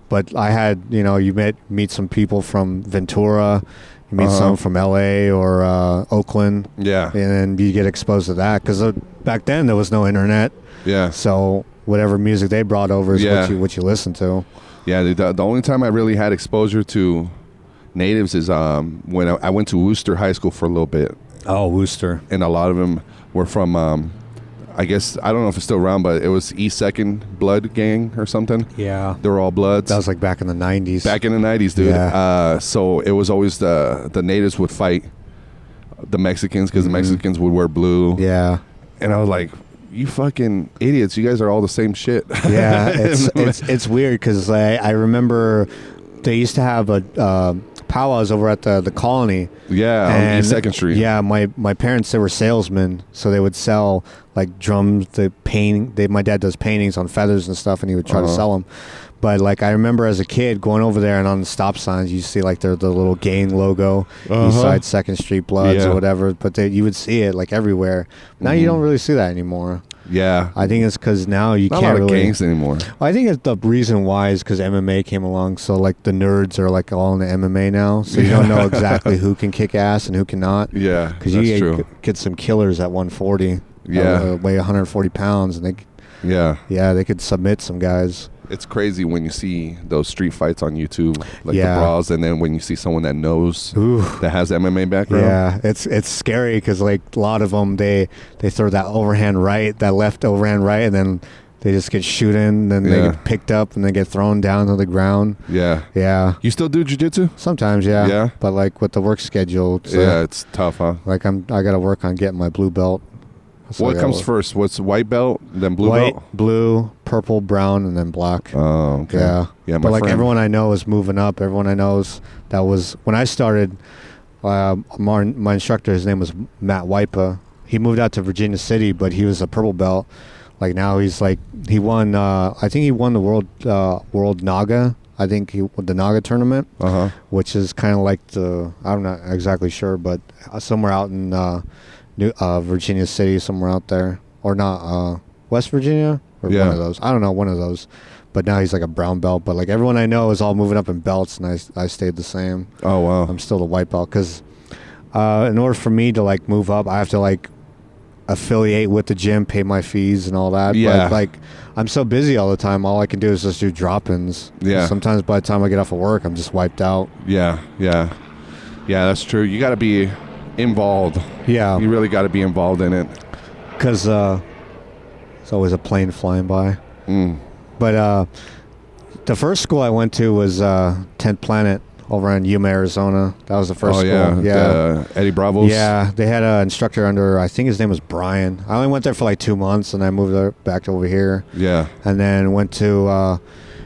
but I had you know you met meet some people from Ventura, you meet Uh-huh. some from L.A. or uh, Oakland, yeah, and then you get exposed to that. Because back then there was no internet, yeah, so whatever music they brought over is Yeah. what you what you listen to. Yeah. The, the, only time I really had exposure to natives is um, when I, I went to Wooster High School for a little bit, Oh, Wooster. and a lot of them were from. Um, I guess I don't know if it's still around, but it was East Second Blood Gang or something. Yeah, They were all Bloods. that was like back in the '90s. back in the '90s, dude. Yeah. Uh, so it was always the the natives would fight the Mexicans because Mhm. the Mexicans would wear blue. yeah, and I was like, "You fucking idiots! You guys are all the same shit." yeah. It's it's it's weird because I I remember they used to have a uh, powwows over at the the colony. yeah, on East Second Street. Yeah, my my parents they were salesmen, so they would sell like drums, the painting. They my dad does paintings on feathers and stuff, and he would try to Uh-huh. sell them. But like I remember as a kid going over there, and on the stop signs you see like the the little gang logo, Uh-huh. East Side Second Street Bloods Yeah. or whatever. But they, you would see it like everywhere. Now you Mhm. don't really see that anymore. yeah. I think it's because now you Not can't lot of really. gangs anymore. I think it's the reason why is because MMA came along, so like the nerds are like all in the MMA now, so you don't know exactly who can kick ass and who cannot. Yeah, Because you get, get some killers at 140. Yeah. uh, weigh 140 pounds, and they, Yeah, yeah, they could submit some guys. It's crazy when you see those street fights on YouTube, like Yeah. the brawls, and then when you see someone that knows Ooh. that has MMA background. Yeah, it's it's scary because like a lot of them they they throw that overhand right, that left overhand right, and then they just get shooting, then they get picked up and they get thrown down to the ground. yeah. Yeah, You still do jujitsu? sometimes yeah. Yeah. But like with the work schedule, it's, uh, yeah, it's tough, huh? like I'm I got to work on getting my blue belt. So what comes first? What's white belt, then blue White, belt? blue, purple, brown, and then black. Oh, okay. Yeah. yeah. but like friend- everyone I know is moving up. Everyone I know is that was when I started. Uh, my, my instructor, his name was Matt Wipa. He moved out to Virginia City, but he was a purple belt. Like now he's like he won. Uh, I think he won the world uh, world Naga. I think he the Naga tournament, Uh-huh. which is kind of like the I'm not exactly sure, but somewhere out in uh, New, uh, Virginia City, somewhere out there, or not uh, West Virginia, or Yeah. one of those. I don't know, one of those. But now he's like a brown belt. But like everyone I know is all moving up in belts, and I, I stayed the same. Oh wow. I'm still the white belt because uh, in order for me to like move up, I have to like affiliate with the gym, pay my fees and all that. Yeah. But like I'm so busy all the time, all I can do is just do drop-ins. Yeah. Sometimes by the time I get off of work, I'm just wiped out. yeah, yeah, yeah. That's true. You got to be involved. Yeah. You really got to be involved in it. because uh, it's always a plane flying by. Mm. But uh, the first school I went to was uh, 10th Planet over in Yuma, Arizona. That was the first oh school. yeah, yeah. the Eddie Bravos. Yeah, they had an instructor under, I think his name was Brian. I only went there for like two months and I moved back over here. yeah, And then went to, uh,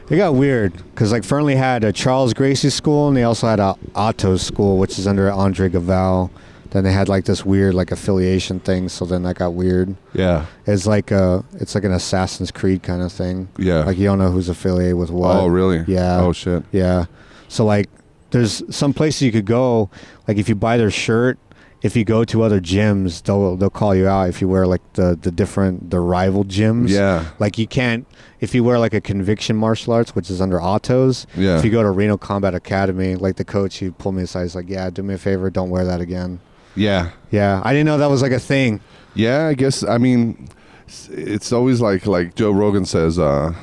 it got weird because like Fernley had a Charles Gracie school and they also had a Atos school, which is under Andre Galvao. Then they had like this weird like affiliation thing, so then that got weird. yeah, It's like a, it's like an Assassin's Creed kind of thing. yeah. Like you don't know who's affiliated with what. oh really? Yeah. Oh shit. Yeah. So like, there's some places you could go. Like if you buy their shirt, if you go to other gyms, they'll they'll call you out if you wear like the the different the rival gyms. Yeah. Like you can't if you wear like a conviction martial arts, which is under Atos. Yeah. If you go to Reno Combat Academy, like the coach, he pulled me aside. He's like, "Yeah, do me a favor, don't wear that again." Yeah. Yeah, I didn't know that was like a thing. Yeah, I guess. I mean, it's- it's always like like Joe Rogan says. uh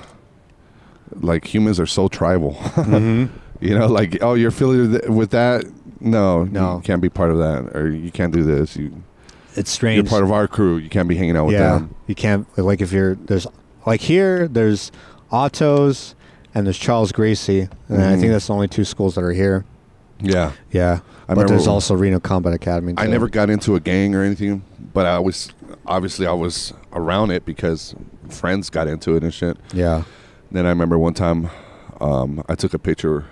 Like humans are so tribal. Mm-hmm. you know, like oh, you're affiliated with that. No, No. you can't be part of that, or you can't do this. You It's strange. you're part of our crew. You can't be hanging out with yeah, them. you can't like if you're there's like here there's Atos and there's Charles Gracie, and I Mhm. think that's the only two schools that are here. Yeah, Yeah, I but there's also Reno Combat Academy. I never got into a gang or anything, but I was obviously I was around it because friends got into it and shit. Yeah. Then I remember one time um, I took a picture.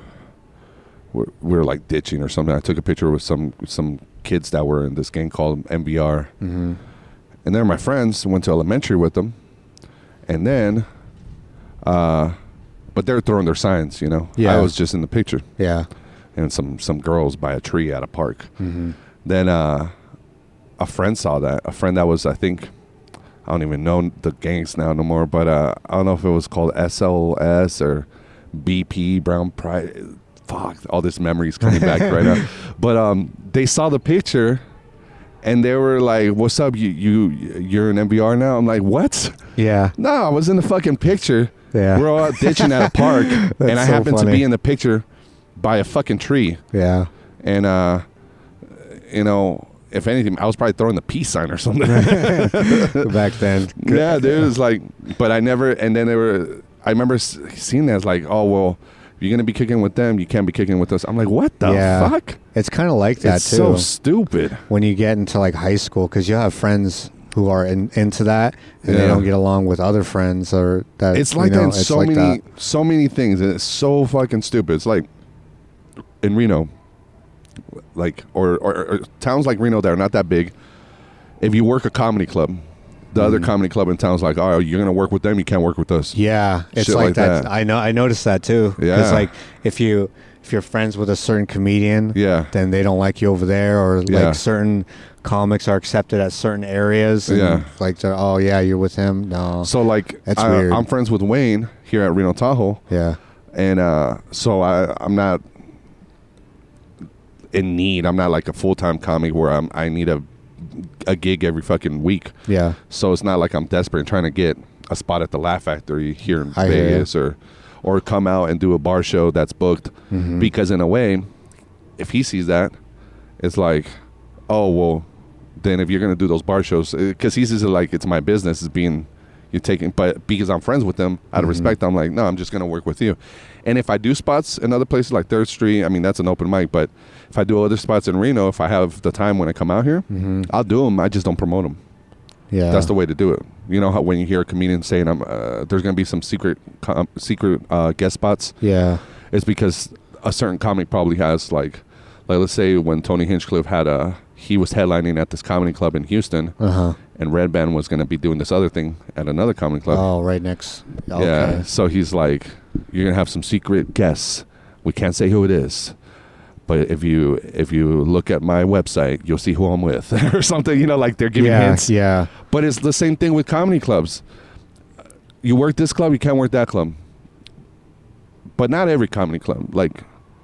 We we were like ditching or something. I took a picture with some some kids that were in this gang called MBR, hmm and they're my friends. Went to elementary with them, and then, uh, but they're throwing their signs. You know, Yeah. I was just in the picture, Yeah. And some some girls by a tree at a park. hmm Then uh, a friend saw that. A friend that was, I think, I don't even know the gangs now no more. But uh, I don't know if it was called SLS or BP Brown Pride. Fuck, all this memories coming back right now. But um, they saw the picture, and they were like, "What's up? You you you're an MBR now?" I'm like, "What?" Yeah. No, I was in the fucking picture. Yeah. We're all ditching at a park, and I so happened to be in the picture by a fucking tree Yeah. and uh you know if anything i was probably throwing the peace sign or something Back then. yeah dude it was like but i never and then they were i remember seeing that as like oh well if you're gonna be kicking with them you can't be kicking with us i'm like what the Yeah. fuck It's kind of like that it's too. so stupid when you get into like high school, because you have friends who are in, into that, and they don't get along with other friends, or that it's like know, that in so like many that. so many things and it's so fucking stupid it's like in reno like or, or, or towns like reno that are not that big if you work a comedy club the other Mhm. comedy club in town's like oh you're gonna work with them you can't work with us Yeah, it's like, like that. I know. I noticed that too. Yeah. Because like if you if you're friends with a certain comedian, yeah then they don't like you over there, or Yeah. like certain comics are accepted at certain areas. Yeah. Like oh yeah, you're with him. No. So like, That's I, weird. I'm friends with Wayne here at Reno Tahoe, yeah. and uh, so I I'm not in need. I'm not like a full time comic where I'm I need a a gig every fucking week. Yeah. So it's not like I'm desperate and trying to get a spot at the Laugh Factory here in I. Vegas or or come out and do a bar show that's booked Mhm. because in a way, if he sees that, it's like, oh well, then if you're gonna do those bar shows, because he sees it like it's my business is being you're taking, but because I'm friends with them out of Mhm. respect, I'm like, no, I'm just gonna work with you. And if I do spots in other places like Third Street, I mean that's an open mic, but if I do other spots in Reno, if I have the time when I come out here, Mhm. I'll do them. I just don't promote them. Yeah. That's the way to do it. You know how when you hear a comedian saying, "I'm," uh, there's to be some secret, com- secret uh, guest spots. Yeah. It's because a certain comic probably has like, like let's say when Tony Hinchcliffe had a, he was headlining at this comedy club in Houston, Uh huh. And Redban was going to be doing this other thing at another comedy club. Oh, right next. Okay. Yeah. So he's like, you're gonna have some secret guests. We can't say who it is. But if you if you look at my website, you'll see who I'm with, or something. You know, like they're giving yeah. hints. Yeah. But it's the same thing with comedy clubs. You work this club, you can't work that club. But not every comedy club. Like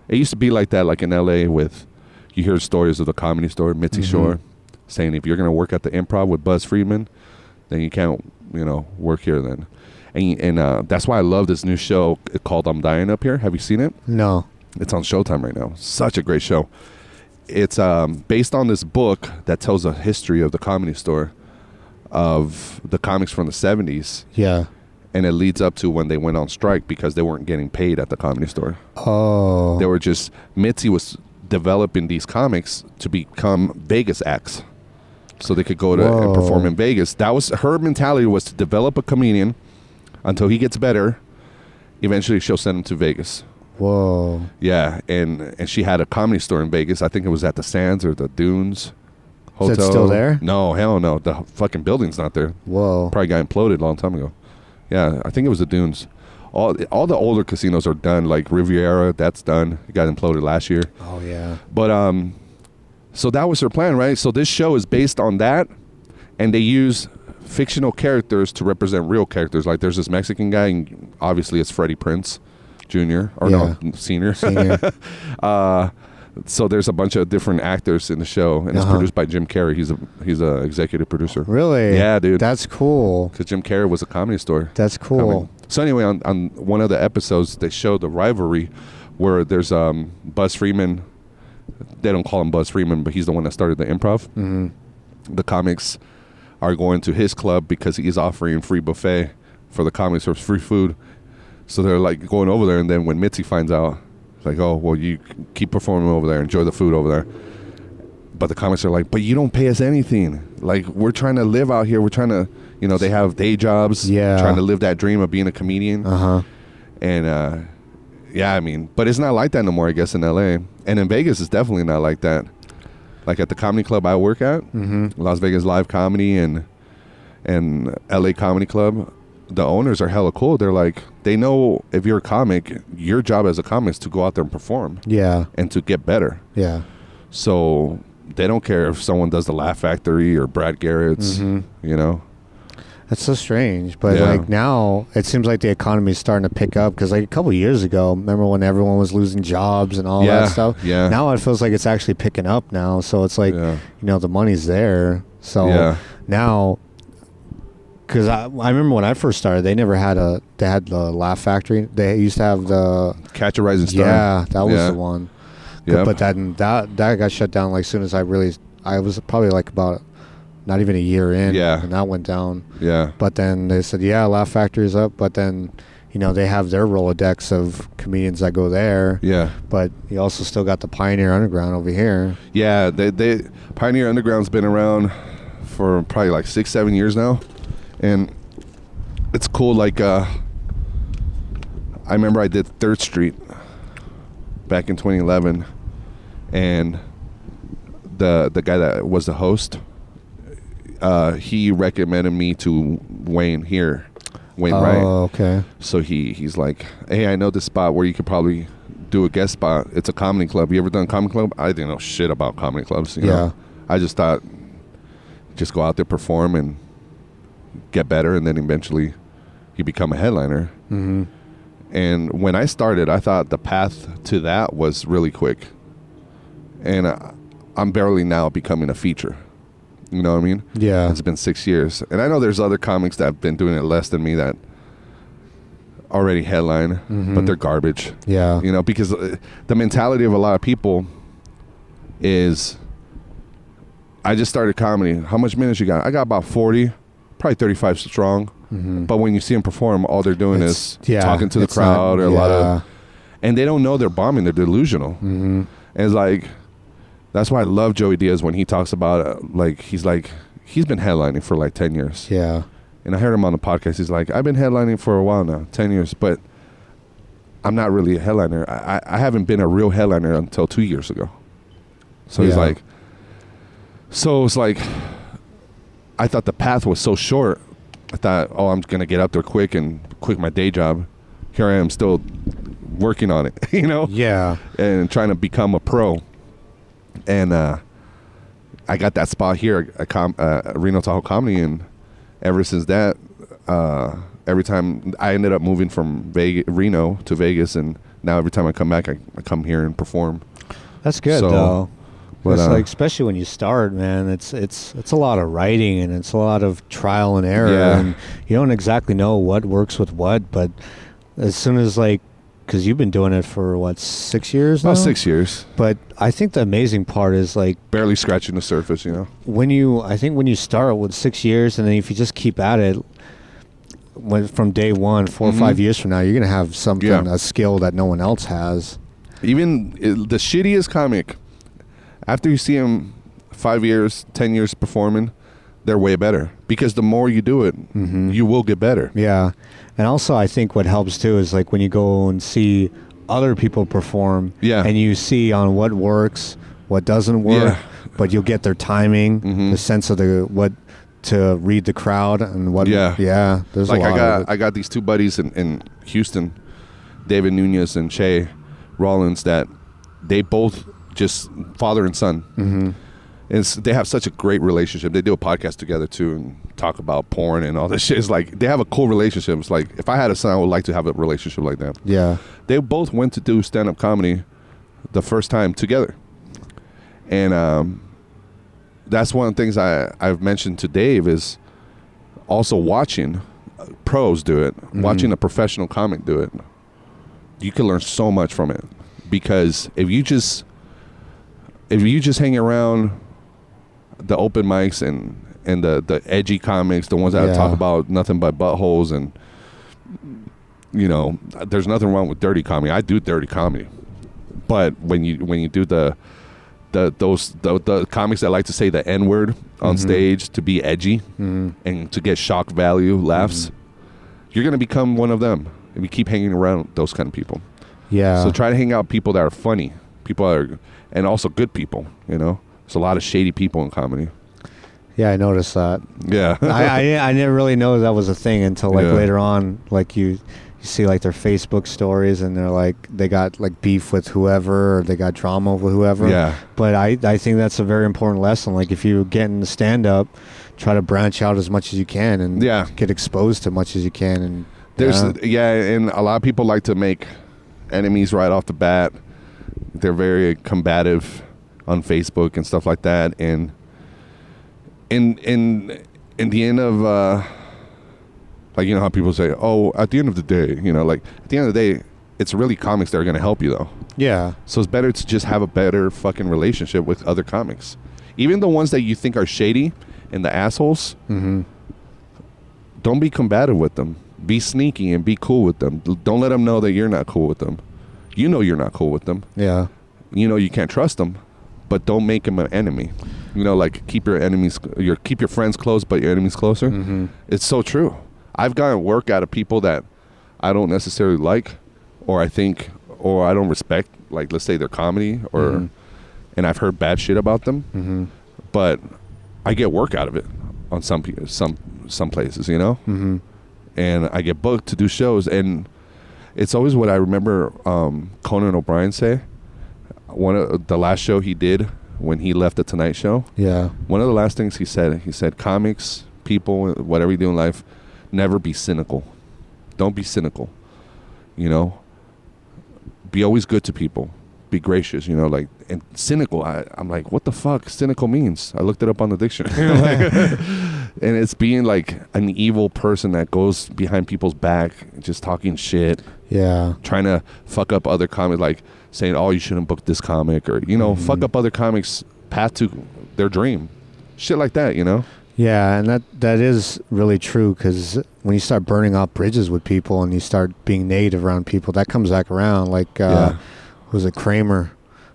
it used to be like that, like in LA with you hear stories of the comedy store, Mitzi Mhm. Shore, saying if you're gonna work at the improv with Buzz Friedman, then you can't, you know, work here then. And and uh, that's why I love this new show called I'm Dying Up Here. Have you seen it? No. It's on Showtime right now. Such a great show. It's um, based on this book that tells a history of the comedy store, of the comics from the 70s, Yeah. and it leads up to when they went on strike because they weren't getting paid at the comedy store. Oh. They were just, Mitzi was developing these comics to become Vegas acts. So they could go to and perform in Vegas. That was her mentality was to develop a comedian until he gets better. Eventually, she'll send him to Vegas. Whoa. Yeah, and and she had a comedy store in Vegas. I think it was at the Sands or the Dunes Is it still there? No, hell no. The fucking building's not there. Whoa. Probably got imploded a long time ago. Yeah, I think it was the Dunes. All all the older casinos are done. Like Riviera, that's done. It got imploded last year. Oh yeah. But um, So that was their plan, right? So this show is based on that, and they use fictional characters to represent real characters. Like there's this Mexican guy, and obviously it's Freddie Prinze Jr. or no senior. Senior. uh, so there's a bunch of different actors in the show, and it's Uh-huh. produced by Jim Carrey. He's a he's a executive producer. really? Yeah, dude. That's cool. Because Jim Carrey was a comedy store. That's cool. So anyway, on, on one of the episodes, they show the rivalry where there's um, Buzz Freeman. They don't call him Buzz Freeman, but he's the one that started the improv. hmm The comics are going to his club because he's offering free buffet for the comics or free food. So they're like going over there, and then when Mitzi finds out, it's like, oh, well, you keep performing over there, enjoy the food over there. But the comics are like, but you don't pay us anything. Like we're trying to live out here. We're trying to, you know, they have day jobs. Yeah. Trying to live that dream of being a comedian. Uh huh. And uh, yeah, I mean, but it's not like that no more, I guess, in LA. And in Vegas, it's definitely not like that. Like at the comedy club I work at, mm-hmm. Las Vegas Live Comedy and and LA Comedy Club, the owners are hella cool. They're like, they know if you're a comic, your job as a comic is to go out there and perform Yeah. and to get better. Yeah. So they don't care if someone does the Laugh Factory or Brad Garrett's, Mhm. you know. That's so strange, but Yeah. like now it seems like the economy is starting to pick up because like a couple years ago, remember when everyone was losing jobs and all Yeah, that stuff? yeah. Now it feels like it's actually picking up now, so it's like Yeah. you know the money's there. So Yeah. now, because I, I remember when I first started, they never had a they had the Laugh Factory. They used to have the Catch a Rising Star. yeah that was Yeah. the one. Yep. But that that that got shut down like soon as I really I was probably like about not even a year in. Yeah. and that went down. yeah. But then they said, yeah, Laugh Factory's up. But then, you know, they have their Rolodex of comedians that go there. Yeah. But you also still got the Pioneer Underground over here. Yeah, they, they Pioneer Underground's been around for probably like six, seven years now, and it's cool. Like, uh, I remember I did Third Street back in 2011, and the the guy that was the host, uh, he recommended me to Wayne here, Wayne Wright. oh, okay. So he he's like, hey, I know this spot where you could probably do a guest spot. It's a comedy club. You ever done comedy club? I didn't know shit about comedy clubs. You Yeah. know? I just thought, just go out there, perform, and get better, and then eventually you become a headliner. hmm And when I started, I thought the path to that was really quick. And uh, I'm barely now becoming a feature. You know what I mean? Yeah. It's been six years, and I know there's other comics that have been doing it less than me that already headline, Mhm. but they're garbage. Yeah. You know, because uh, the mentality of a lot of people is, I just started comedy. How much minutes you got? I got about forty, probably thirty-five strong. Mhm. But when you see them perform, all they're doing It's- is yeah, talking to the it's not- crowd or a lot of, and they don't know they're bombing. They're delusional. hmm And it's like, that's why I love Joey Diaz when he talks about uh, like he's like he's been headlining for like ten years. Yeah. And I heard him on the podcast. He's like, I've been headlining for a while now, ten years, but I'm not really a headliner. I, I I haven't been a real headliner until two years ago. So he's like, so it's like, I thought the path was so short. I thought, oh, I'm gonna get up there quick and quit my day job. Here I am, still working on it, you know Yeah. and trying to become a pro. And uh, I got that spot here at com- uh, Reno Tahoe Comedy, and ever since that, uh, every time I ended up moving from Vegas, Reno to Vegas, and now every time I come back, I, I come here and perform. That's good So, though. but, it's uh, like especially when you start, man. It's it's it's a lot of writing and it's a lot of trial and error, Yeah. and you don't exactly know what works with what. But as soon as like, because you've been doing it for what six years now, About six years, But I think the amazing part is like barely scratching the surface, you know. when you I think when you start with six years and then if you just keep at it when from day one, 4 or Mhm. five years from now, you're gonna have something Yeah. a skill that no one else has. Even the shittiest comic, after you see him five years, ten years performing, they're way better because the more you do it, Mhm. you will get better. Yeah, and also I think what helps too is like when you go and see other people perform, Yeah. and you see on what works, what doesn't work, Yeah. but you'll get their timing, Mhm. the sense of the what to read the crowd and what. Yeah. yeah. There's like a lot I got. I got these two buddies in, in Houston, David Nunez and Shay Rollins that they both just father and son. Mm-hmm. It's, they have such a great relationship. They do a podcast together too and talk about porn and all this shit. It's like they have a cool relationship. It's like if I had a son, I would like to have a relationship like that. Yeah. They both went to do stand up comedy the first time together. And um, that's one of the things I, I've mentioned to Dave is also watching pros do it, watching a professional comic do it. You can learn so much from it because if you just if you just hang around the open mics and and the the edgy comics, the ones that Yeah. talk about nothing but buttholes and you know, there's nothing wrong with dirty comedy. I do dirty comedy, but when you when you do the the those the, the comics that like to say the n word on mm-hmm. stage to be edgy mm-hmm. and to get shock value laughs, mm-hmm. you're gonna become one of them if you keep hanging around those kind of people. Yeah. So try to hang out with people that are funny, people that are, and also good people. You know, there's a lot of shady people in comedy. Yeah, I noticed that. Yeah, I, I I never really know that was a thing until like Yeah. later on. Like you, you see like their Facebook stories and they're like they got like beef with whoever or they got drama with whoever. Yeah. But I I think that's a very important lesson. Like if you get into stand up, try to branch out as much as you can and Yeah. get exposed to much as you can and There's yeah. yeah, and a lot of people like to make enemies right off the bat. They're very combative on Facebook and stuff like that. And in in in the end of uh, like you know how people say, oh, at the end of the day, you know, like at the end of the day, it's really comics that are going to help you though. yeah So it's better to just have a better fucking relationship with other comics, even the ones that you think are shady and the assholes. mm-hmm. don't be combative with them. Be sneaky and be cool with them. Don't let them know that you're not cool with them. You know you're not cool with them. yeah You know you can't trust them, but don't make them an enemy. You know, like keep your enemies, your keep your friends close, but your enemies closer. mm-hmm. It's so true. I've gotten work out of people that I don't necessarily like, or I think, or I don't respect. Like let's say their comedy, or Mhm. and I've heard bad shit about them, Mm-hmm. but I get work out of it on some some some places. You know Mm-hmm. and I get booked to do shows. And it's always what I remember um, Conan O'Brien say. One of the last show he did when he left the Tonight Show. yeah One of the last things he said, he said, "Comics, people, whatever you do in life, never be cynical. Don't be cynical. You know, be always good to people. Be gracious. You know, like and cynical. I, I'm like, what the fuck? Cynical means. I looked it up on the dictionary. Like, and it's being like an evil person that goes behind people's back, just talking shit, yeah trying to fuck up other comics, like saying, "Oh, you shouldn't book this comic," or you know, fuck Mhm. up other comics' path to their dream, shit like that. You know? Yeah, and that that is really true because when you start burning off bridges with people and you start being negative around people, that comes back around. Like, uh, Yeah. was it Kramer?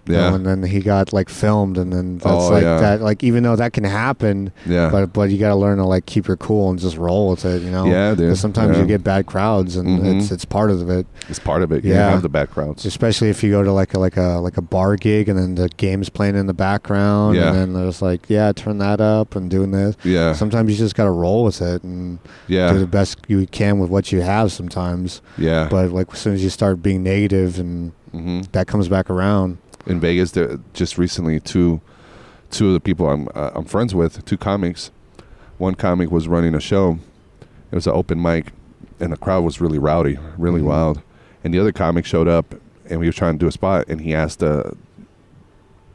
You know, Yeah. and then he got like filmed, and then that's Oh, like yeah. that. Like, even though that can happen, Yeah. but but you got to learn to like keep your cool and just roll with it. You know? Yeah, dude. sometimes Yeah. you get bad crowds, and Mhm. it's it's part of it. it's part of it. You Yeah. have the back crowds. Especially if you go to like a like a like a bar gig, and then the game's playing in the background, Yeah. and then there's like, yeah, turn that up and doing this. Yeah. Sometimes you just got to roll with it and yeah. do the best you can with what you have sometimes. Yeah. But like as soon as you start being negative and hmm that comes back around. In Vegas, there, just recently, two two of the people I'm uh, I'm friends with, two comics. One comic was running a show. It was an open mic, and the crowd was really rowdy, really Mhm. wild. And the other comic showed up, and we were trying to do a spot, and he asked the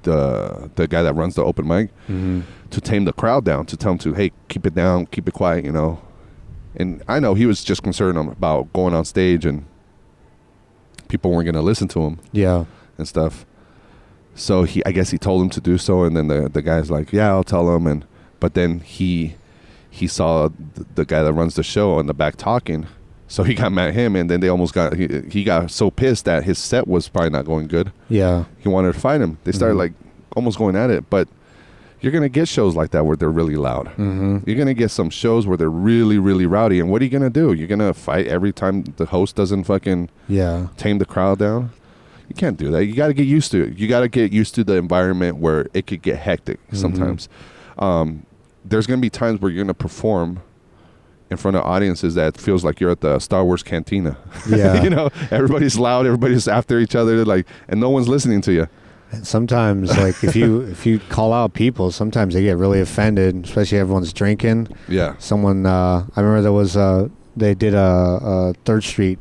the the guy that runs the open mic Mm-hmm. to tame the crowd down, to tell him to hey, keep it down, keep it quiet, you know. And I know he was just concerned about going on stage and people weren't going to listen to him Yeah. and stuff. So he, I guess he told him to do so, and then the the guy's like, "Yeah, I'll tell him." And but then he he saw the, the guy that runs the show in the back talking, so he got mad at him, and then they almost got he, he got so pissed that his set was probably not going good. Yeah. He wanted to fight him. They started Mhm. like almost going at it, but you're gonna get shows like that where they're really loud. Mm-hmm. You're gonna get some shows where they're really really rowdy, and what are you gonna do? You're gonna fight every time the host doesn't fucking Yeah. tame the crowd down. You can't do that. You got to get used to it. You got to get used to the environment where it could get hectic Mm-hmm. sometimes. Um, there's going to be times where you're going to perform in front of audiences that feels like you're at the Star Wars cantina. Yeah. you know, everybody's loud, everybody's after each other, like, and no one's listening to you. And sometimes, like if you if you call out people, sometimes they get really offended, especially everyone's drinking. Yeah. Someone, uh, I remember there was uh, they did a, a Third Street,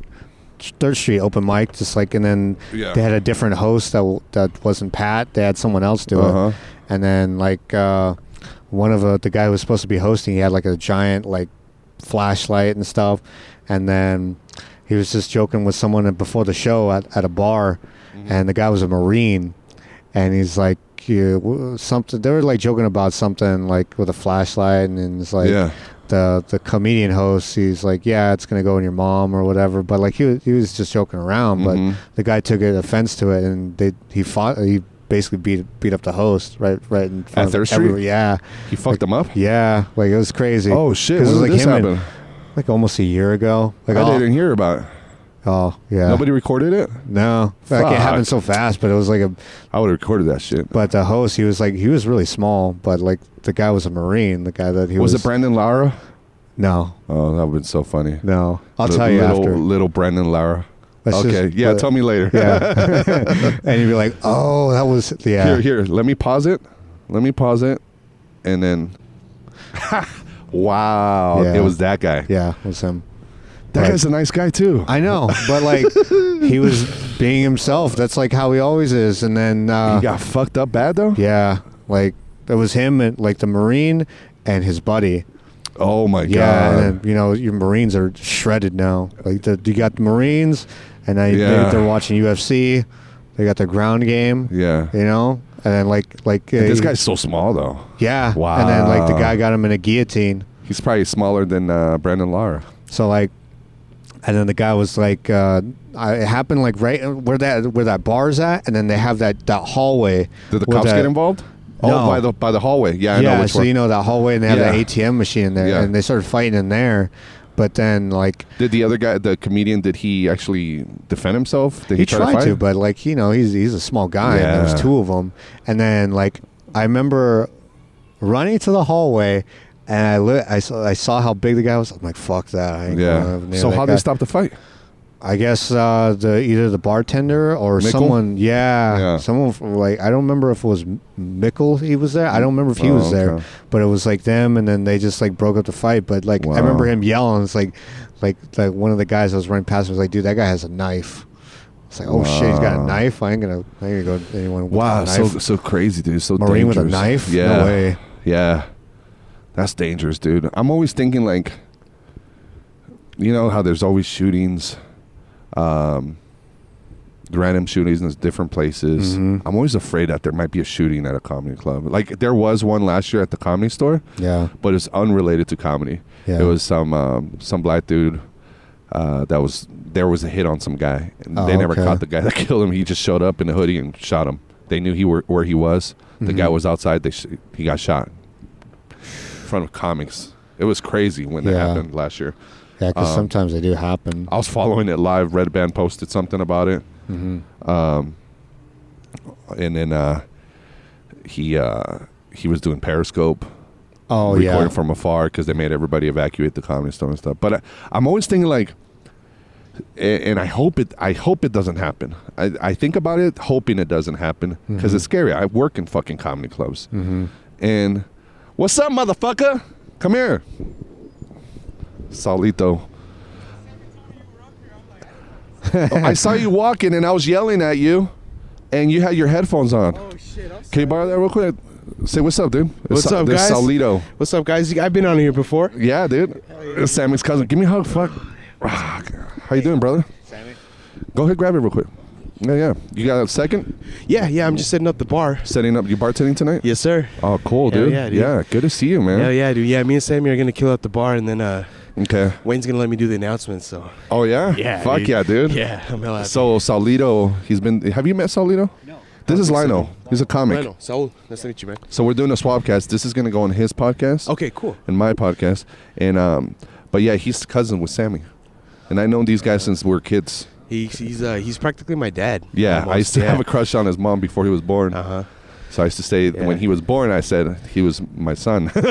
Third Street open mic, just like, and then Yeah. they had a different host that w- that wasn't Pat. They had someone else do Uh-huh. it, and then like uh, one of uh, the guy who was supposed to be hosting, he had like a giant like flashlight and stuff, and then he was just joking with someone before the show at, at a bar, Mm-hmm. and the guy was a marine, and he's like. Yeah, something they were like joking about something like with a flashlight and, and it's like yeah. The the comedian host he's like yeah it's gonna go in your mom or whatever but like he was, he was just joking around but mm-hmm. the guy took it offense to it and they he fought he basically beat beat up the host right right in front At of Third Street? yeah He fucked him up. yeah like it was crazy Oh shit! It was like him and- like almost a year ago like I all, didn't hear about it. Oh yeah Nobody recorded it. no like Fuck. it happened so fast but it was like a I would have recorded that shit. but the host he was like he was really small but like the guy was a marine the guy that he was, was, it Brandon Lara? no Oh, that would have been so funny. no i'll Li- tell you little, after Little Brandon Lara. Let's okay, just- yeah. let- tell me later. Yeah. and you'd be like, oh, that was, yeah. Here, here. Let me pause it. Let me pause it, and then. wow! Yeah. It was that guy. Yeah, it was him. That Right. guy's a nice guy too. I know, but like, he was being himself. That's like how he always is. And then, uh, he got fucked up bad though. yeah, like, it was him and like the Marine and his buddy. Oh my Yeah, god. and then, you know, your Marines are shredded now. Like, the, you got the Marines, and now Yeah. they, they're watching UFC. They got their ground game, yeah. you know? And then, like, like uh, This guy's so small though. yeah. Wow. And then, like, the guy got him in a guillotine. He's probably smaller than uh, Brandon Lara. So like, and then the guy was like, uh, I, it happened like right where that where that bar's at, and then they have that that hallway. Did the cops that- get involved? Oh, No. by the by the hallway. Yeah, I yeah, know which so one. you know that hallway, and they have Yeah. that ATM machine in there, Yeah. and they started fighting in there. But then like Did the other guy, the comedian, did he actually defend himself? Did he, he, try tried to, fight? to, but like you know he's he's a small guy, and there was Yeah. two of them, and then like I remember running to the hallway. And I, li- I saw I saw how big the guy was. I'm like, fuck that. I ain't going yeah. over near So that how guy. they stop the fight? I guess uh, the either the bartender or Mickle? someone. Yeah, Yeah. someone from, like I don't remember if it was M- Mickle. He was there. I don't remember if he Oh, was there, okay. but it was like them, and then they just like broke up the fight. But like I remember him yelling. It's like like like one of the guys I was running past was like, dude, that guy has a knife. It's like, oh shit, he's got a Wow. knife. I ain't gonna I ain't gonna go anyone with Wow, a so knife. so crazy, dude. So Marine with a dangerous. knife? Yeah. No way. Yeah. That's dangerous, dude. I'm always thinking like you know how there's always shootings um random shootings in different places. Mhm. I'm always afraid that there might be a shooting at a comedy club. Like there was one last year at the comedy store, yeah, but it's unrelated to comedy. yeah. It was some um, some black dude uh, that was there was a hit on some guy. And Oh, they never okay. caught the guy that killed him. He just showed up in a hoodie and shot him. They knew he were where he was. The guy Mhm. was outside. They sh- he got shot front of comics. It was crazy when that Yeah. happened last year. yeah, because um, sometimes they do happen. I was following it live. Redban posted something about it, hmm um, and then uh, he uh, he was doing Periscope Oh recording yeah, from afar because they made everybody evacuate the comedy store and stuff. But I, I'm always thinking like, a- and I hope it. I hope it doesn't happen. I, I think about it, hoping it doesn't happen because Mhm. it's scary. I work in fucking comedy clubs, hmm and what's up, motherfucker? Come here, Salito. Oh, I saw you walking, and I was yelling at you, and you had your headphones on. Oh shit! Can you borrow that real quick? Say what's up, dude. What's It's up, this guys? Salito. What's up, guys? I've been on here before. Yeah, dude. It's Sammy's cousin. Give me a hug. Fuck. How you doing, brother? Sammy. Go ahead, grab it real quick. Yeah, yeah. You got a second? Yeah, yeah. I'm just setting up the bar. Setting up. You bartending tonight? Yes, sir. Oh, cool, Hell dude. yeah, dude. Yeah, good to see you, man. Yeah, yeah, dude. Yeah, me and Sammy are gonna kill out the bar, and then uh, Okay. Wayne's gonna let me do the announcements. So Oh yeah. Yeah, Fuck dude. yeah, dude. yeah, I'm hell happy. So Salito, he's been. Have you met Salito? No. This is Lino. He's a comic. Randall, Saul, nice to meet you, man. So we're doing a swapcast. This is gonna go on his podcast Okay, cool. and my podcast, and um, but yeah, he's cousin with Sammy, and I known these guys since we were kids. He's he's uh he's practically my dad. Yeah, I used to yeah. have a crush on his mom before he was born. Uh huh. So I used to say Yeah. when he was born, I said he was my son. and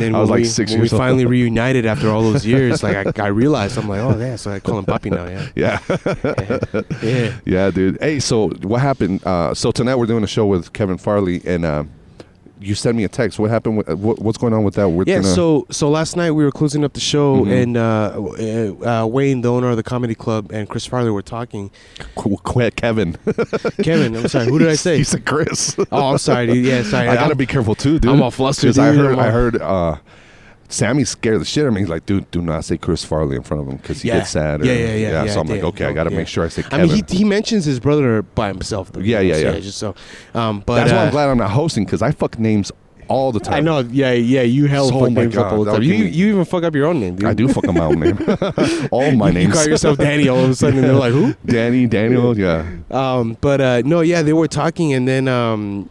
then I was like we, six when years we old. finally reunited after all those years, like I, I realized I'm like, oh yeah, so I call him Puppy now, yeah. yeah. Yeah. Yeah, dude. Hey, so what happened? Uh, so tonight we're doing a show with Kevin Farley, and uh, you sent me a text. What happened? With, what, what's going on with that? We're Yeah, gonna- so so last night we were closing up the show, Mhm. and uh, uh, uh, Wayne, the owner of the comedy club, and Chris Farley were talking. Qu- qu- Kevin. Kevin, I'm sorry, who did I say? he said Chris. Oh, I'm sorry, dude. Yeah, sorry. I gotta I'm- be careful too, dude. I'm all flustered, 'Cause I dude. heard. I heard. Uh, Sammy scared the shit out of me. He's like, dude, do not say Chris Farley in front of him because he Yeah. gets sad. Or, Yeah, yeah, yeah, yeah, So I'm like, okay, I gotta Yeah. make sure I say I mean, he, he mentions his brother by himself. Though, Yeah, yeah, yeah. Just so, um, but That's why uh, I'm glad I'm not hosting because I fuck names all the time. I know. Yeah, yeah. You hell Oh fuck my names up all the time. You, you even fuck up your own name, dude. I do fuck up my own name. all my You names. You call yourself Danny all of a sudden, and they're like, who? Danny, Daniel. Yeah. Um, but uh, no, yeah, they were talking, and then um,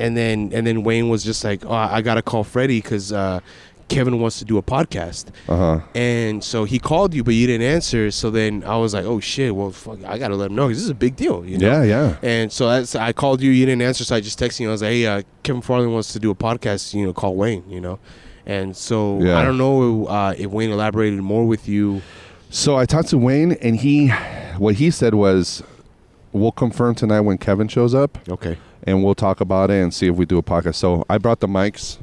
and then and then Wayne was just like, oh, I gotta call Freddie because uh, Kevin wants to do a podcast, Uh huh. and so he called you, but you didn't answer. So then I was like, oh shit, well, fuck, I gotta let him know because this is a big deal, you know? Yeah, yeah. And so that's, I called you, you didn't answer, so I just texted you. I was like, hey, uh, Kevin Farley wants to do a podcast, you know, call Wayne, you know. And so Yeah. I don't know uh, if Wayne elaborated more with you. So I talked to Wayne, and he, what he said was, we'll confirm tonight when Kevin shows up, Okay. and we'll talk about it and see if we do a podcast. So I brought the mics.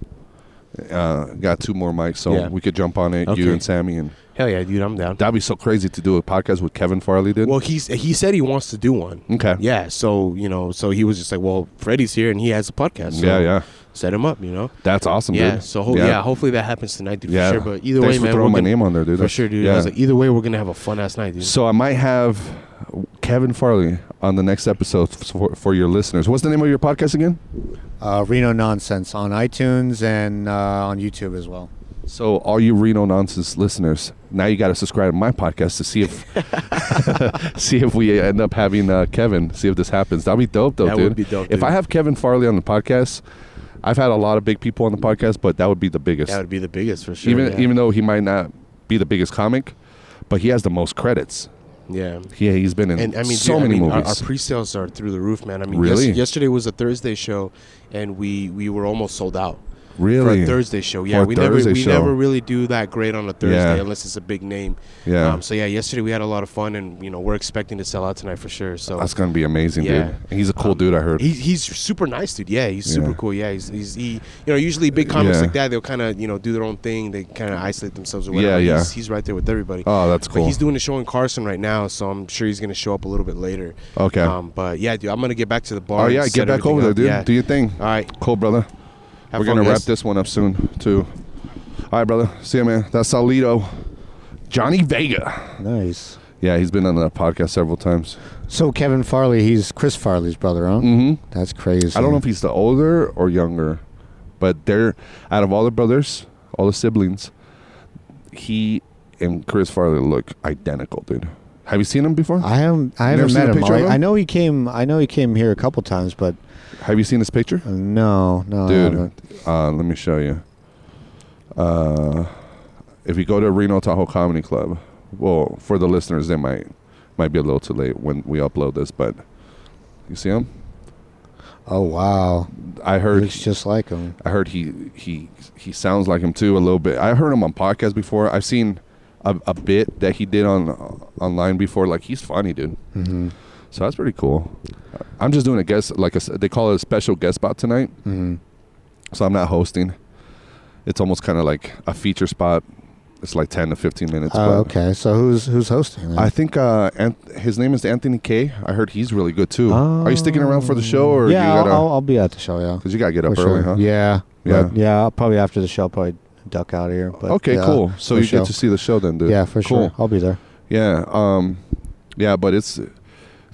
Uh, got two more mics, so Yeah. we could jump on it. Okay. You and Sammy, and Hell yeah, dude, I'm down. that'd be so crazy to do a podcast with Kevin Farley, did. Well, he's he said he wants to do one. okay. Yeah, so you know, so he was just like, well, Freddie's here and he has a podcast. So yeah, yeah. Set him up, you know. That's awesome, yeah. dude. So ho- yeah. hopefully that happens tonight, dude. Yeah. For sure. But either Thanks way, for man, throwing we're my gonna- name on there, dude. For That's- sure, dude. Yeah. I was like, either way, we're gonna have a fun ass night, dude. So I might have Kevin Farley on the next episode for, for your listeners. What's the name of your podcast again? Uh, Reno Nonsense on iTunes and uh, on YouTube as well. So all you Reno nonsense listeners, now you got to subscribe to my podcast to see if see if we end up having uh, Kevin. See if this happens. That'd be dope, though, That dude. would be dope, If dude. I have Kevin Farley on the podcast, I've had a lot of big people on the podcast, but that would be the biggest. that would be the biggest for sure. even yeah. even though he might not be the biggest comic, but he has the most credits. Yeah. yeah, he's been in And I mean, so dude, I many mean, our, movies. our pre-sales are through the roof, man. I mean, Really? yes- yesterday was a Thursday show, and we we were almost sold out. Really? For a Thursday show, yeah, we never we show. never really do that great on a Thursday Yeah. unless it's a big name. yeah. Um, so yeah, yesterday we had a lot of fun, and you know we're expecting to sell out tonight for sure. So That's gonna be amazing, Yeah. dude. He's a cool Um, dude. I heard. He, he's super nice, dude. Yeah, he's super Yeah. cool. Yeah, he's, he's he. You know, usually big comics like that, they'll kind of you know do their own thing. They kind of isolate themselves or whatever. Yeah, yeah. He's, he's right there with everybody. oh, that's cool. But he's doing a show in Carson right now, so I'm sure he's gonna show up a little bit later. okay. Um, but yeah, dude, I'm gonna get back to the bar. oh yeah, get back over there, dude. Do your thing. All right. Cool, brother. Have We're gonna wrap this one up soon too. All right, brother. See you, man. That's Salito. Johnny Vega. Nice. Yeah, he's been on the podcast several times. So Kevin Farley, he's Chris Farley's brother, huh? Mm-hmm. That's crazy. I don't know if he's the older or younger, but they're out of all the brothers, all the siblings. He and Chris Farley look identical, dude. Have you seen him before? I haven't. I never haven't met him. I, him? I know he came. I know he came here a couple times, but Have you seen this picture? uh, no, no, Dude, uh, let me show you. Uh, if you go to Reno Tahoe Comedy Club, well, for the listeners, they might might be a little too late when we upload this, but you see him? Oh wow, I heard looks just like him. I heard he he he sounds like him too a little bit. I heard him on podcasts before. I've seen a, a bit that he did on uh, online before. Like he's funny, dude. Mm-hmm. So that's pretty cool. I'm just doing a guest, like a they call it a special guest spot tonight. Mm-hmm. So I'm not hosting. It's almost kind of like a feature spot. It's like 10 to 15 minutes. Oh, okay. So who's who's hosting? then? I think uh, Ant- his name is Anthony K. I heard he's really good too. Are you sticking around for the show, or yeah, gotta? I'll, I'll be at the show. Yeah, Because you gotta get up For early, sure. huh? Yeah, Yeah. yeah. I'll probably after the show, probably duck out of here. But okay, yeah, cool. So you sure. get to see the show then, dude. Yeah, for cool. sure. I'll be there. Yeah, um, yeah, but it's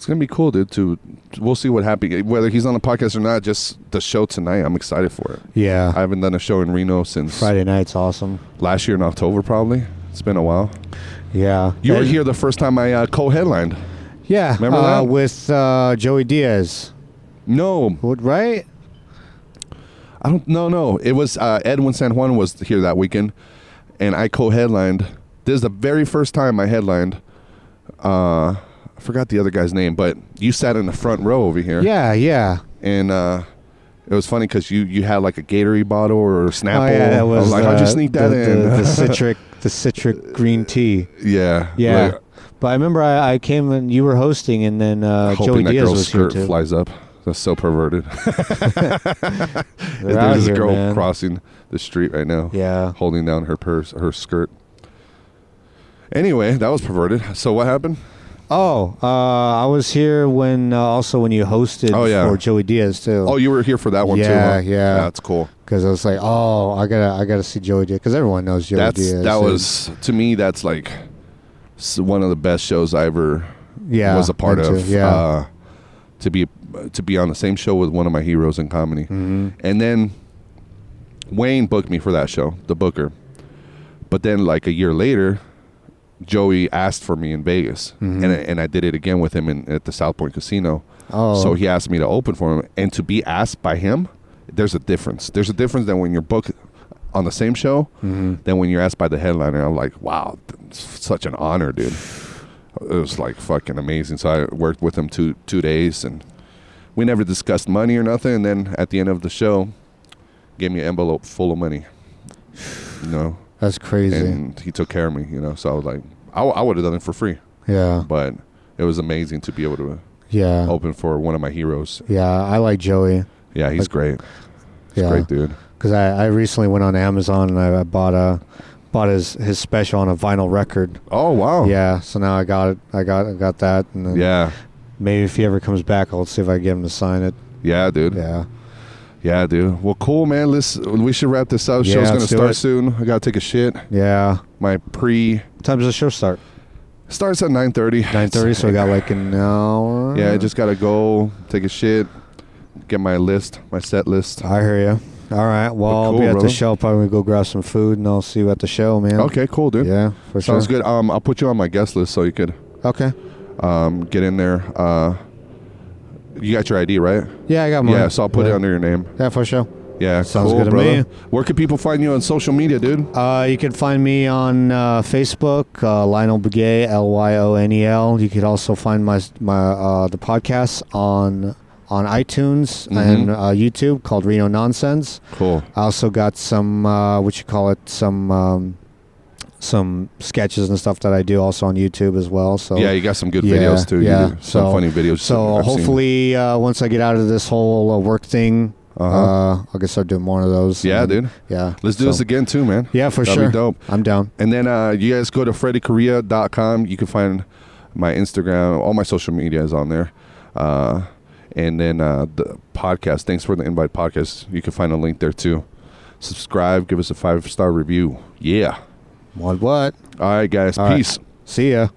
it's gonna be cool, dude. To we'll see what happens. Whether he's on the podcast or not, just the show tonight. I'm excited for it. Yeah, I haven't done a show in Reno since Friday night's awesome. last year in October, probably. It's been a while. Yeah, You were here the first time I uh, co-headlined. Yeah, Remember uh, that? with uh, Joey Diaz, No, What- right? I don't. No, no. It was uh, Edwin San Juan was here that weekend, and I co-headlined. This is the very first time I headlined. Uh, forgot the other guy's name, but you sat in the front row over here. Yeah, yeah. and uh, It was funny because you you had like a Gatorade bottle or a Snapple. Oh yeah, that I was, was like, how'd you uh, sneak that the, in? The, the citric, the citric green tea. yeah, Yeah, like, but I remember I, I came and you were hosting, and then uh, hoping Joey that Diaz girl's was here skirt too. flies up. That's so perverted. There's here, a girl man. crossing the street right now. Yeah. holding down her purse, her skirt. Anyway, that was perverted. So what happened? Oh, uh, I was here when uh, also when you hosted Oh, yeah. for Joey Diaz too. Oh, you were here for that one too. Yeah, huh? yeah. That's cool. because I was like, oh, I gotta, I gotta see Joey Diaz because everyone knows Joey That's Diaz. that and- was to me. That's like one of the best shows I ever yeah was a part me too, of. Yeah, Uh, to be to be on the same show with one of my heroes in comedy, hmm and then Wayne booked me for that show, the Booker. But then, like a year later, Joey asked for me in Vegas, Mhm. and I, and I did it again with him in, at the South Point Casino. oh, So he asked me to open for him, and to be asked by him, there's a difference. There's a difference than when you're booked on the same show hmm than when you're asked by the headliner. I'm like, wow, such an honor, dude. It was like fucking amazing. So I worked with him two two days, and we never discussed money or nothing. And then at the end of the show, gave me an envelope full of money. You know, that's crazy. and he took care of me. You know, so I was like, I, I would have done it for free, yeah, but it was amazing to be able to yeah, open for one of my heroes. yeah. I like Joey Yeah, he's Like- great. He's Yeah. a great dude. because I, I recently went on Amazon and I, I bought a bought his his special on a vinyl record. Oh wow. Yeah, so now I got it. I got I got that, and then Yeah. maybe if he ever comes back, I'll see if I can get him to sign it. Yeah, dude. Yeah, Yeah, dude. Well, cool, man. Let's we should wrap this up. Yeah, Show's gonna start soon. I gotta take a shit. yeah. My pre What time does the show start? starts at nine thirty. Nine thirty. So I got like an hour. Yeah, I just gotta go take a shit, get my list, my set list. I hear you. All right. Well, But I'll be at brother. the show. Probably go grab some food, and I'll see you at the show, man. Okay, cool, dude. Yeah, for Sounds sure. good. Um, I'll put you on my guest list so you could Okay. um get in there. Uh, you got your ID, right? Yeah, I got mine. Yeah, so I'll put it under your name. Yeah, for sure. Yeah, Sounds cool, good to brother. me. Where can people find you on social media, dude? Uh, you can find me on uh, Facebook, uh, Lyonel Begay, L Y O N E L. You could also find my my uh, the podcast on on iTunes Mhm. and uh, YouTube called Reno Nonsense. Cool. I also got some uh, what you call it some um, some sketches and stuff that I do also on YouTube as well. So yeah, you got some good Yeah, videos too. You yeah. do some So- funny videos. so I've hopefully uh, once I get out of this whole uh, work thing, Uh-huh. uh, I can start doing more of those. Yeah, And, dude. Yeah, Let's do So- this again too, man. Yeah, for That'd sure. be dope. I'm down. And then uh, you guys go to freddykorea.com. You can find my Instagram, all my social media is on there. Uh, and then uh, the podcast. Thanks for the invite podcast. You can find a link there too. Subscribe, give us a five star review. Yeah. What? What? All right, guys. All right. Peace. See ya.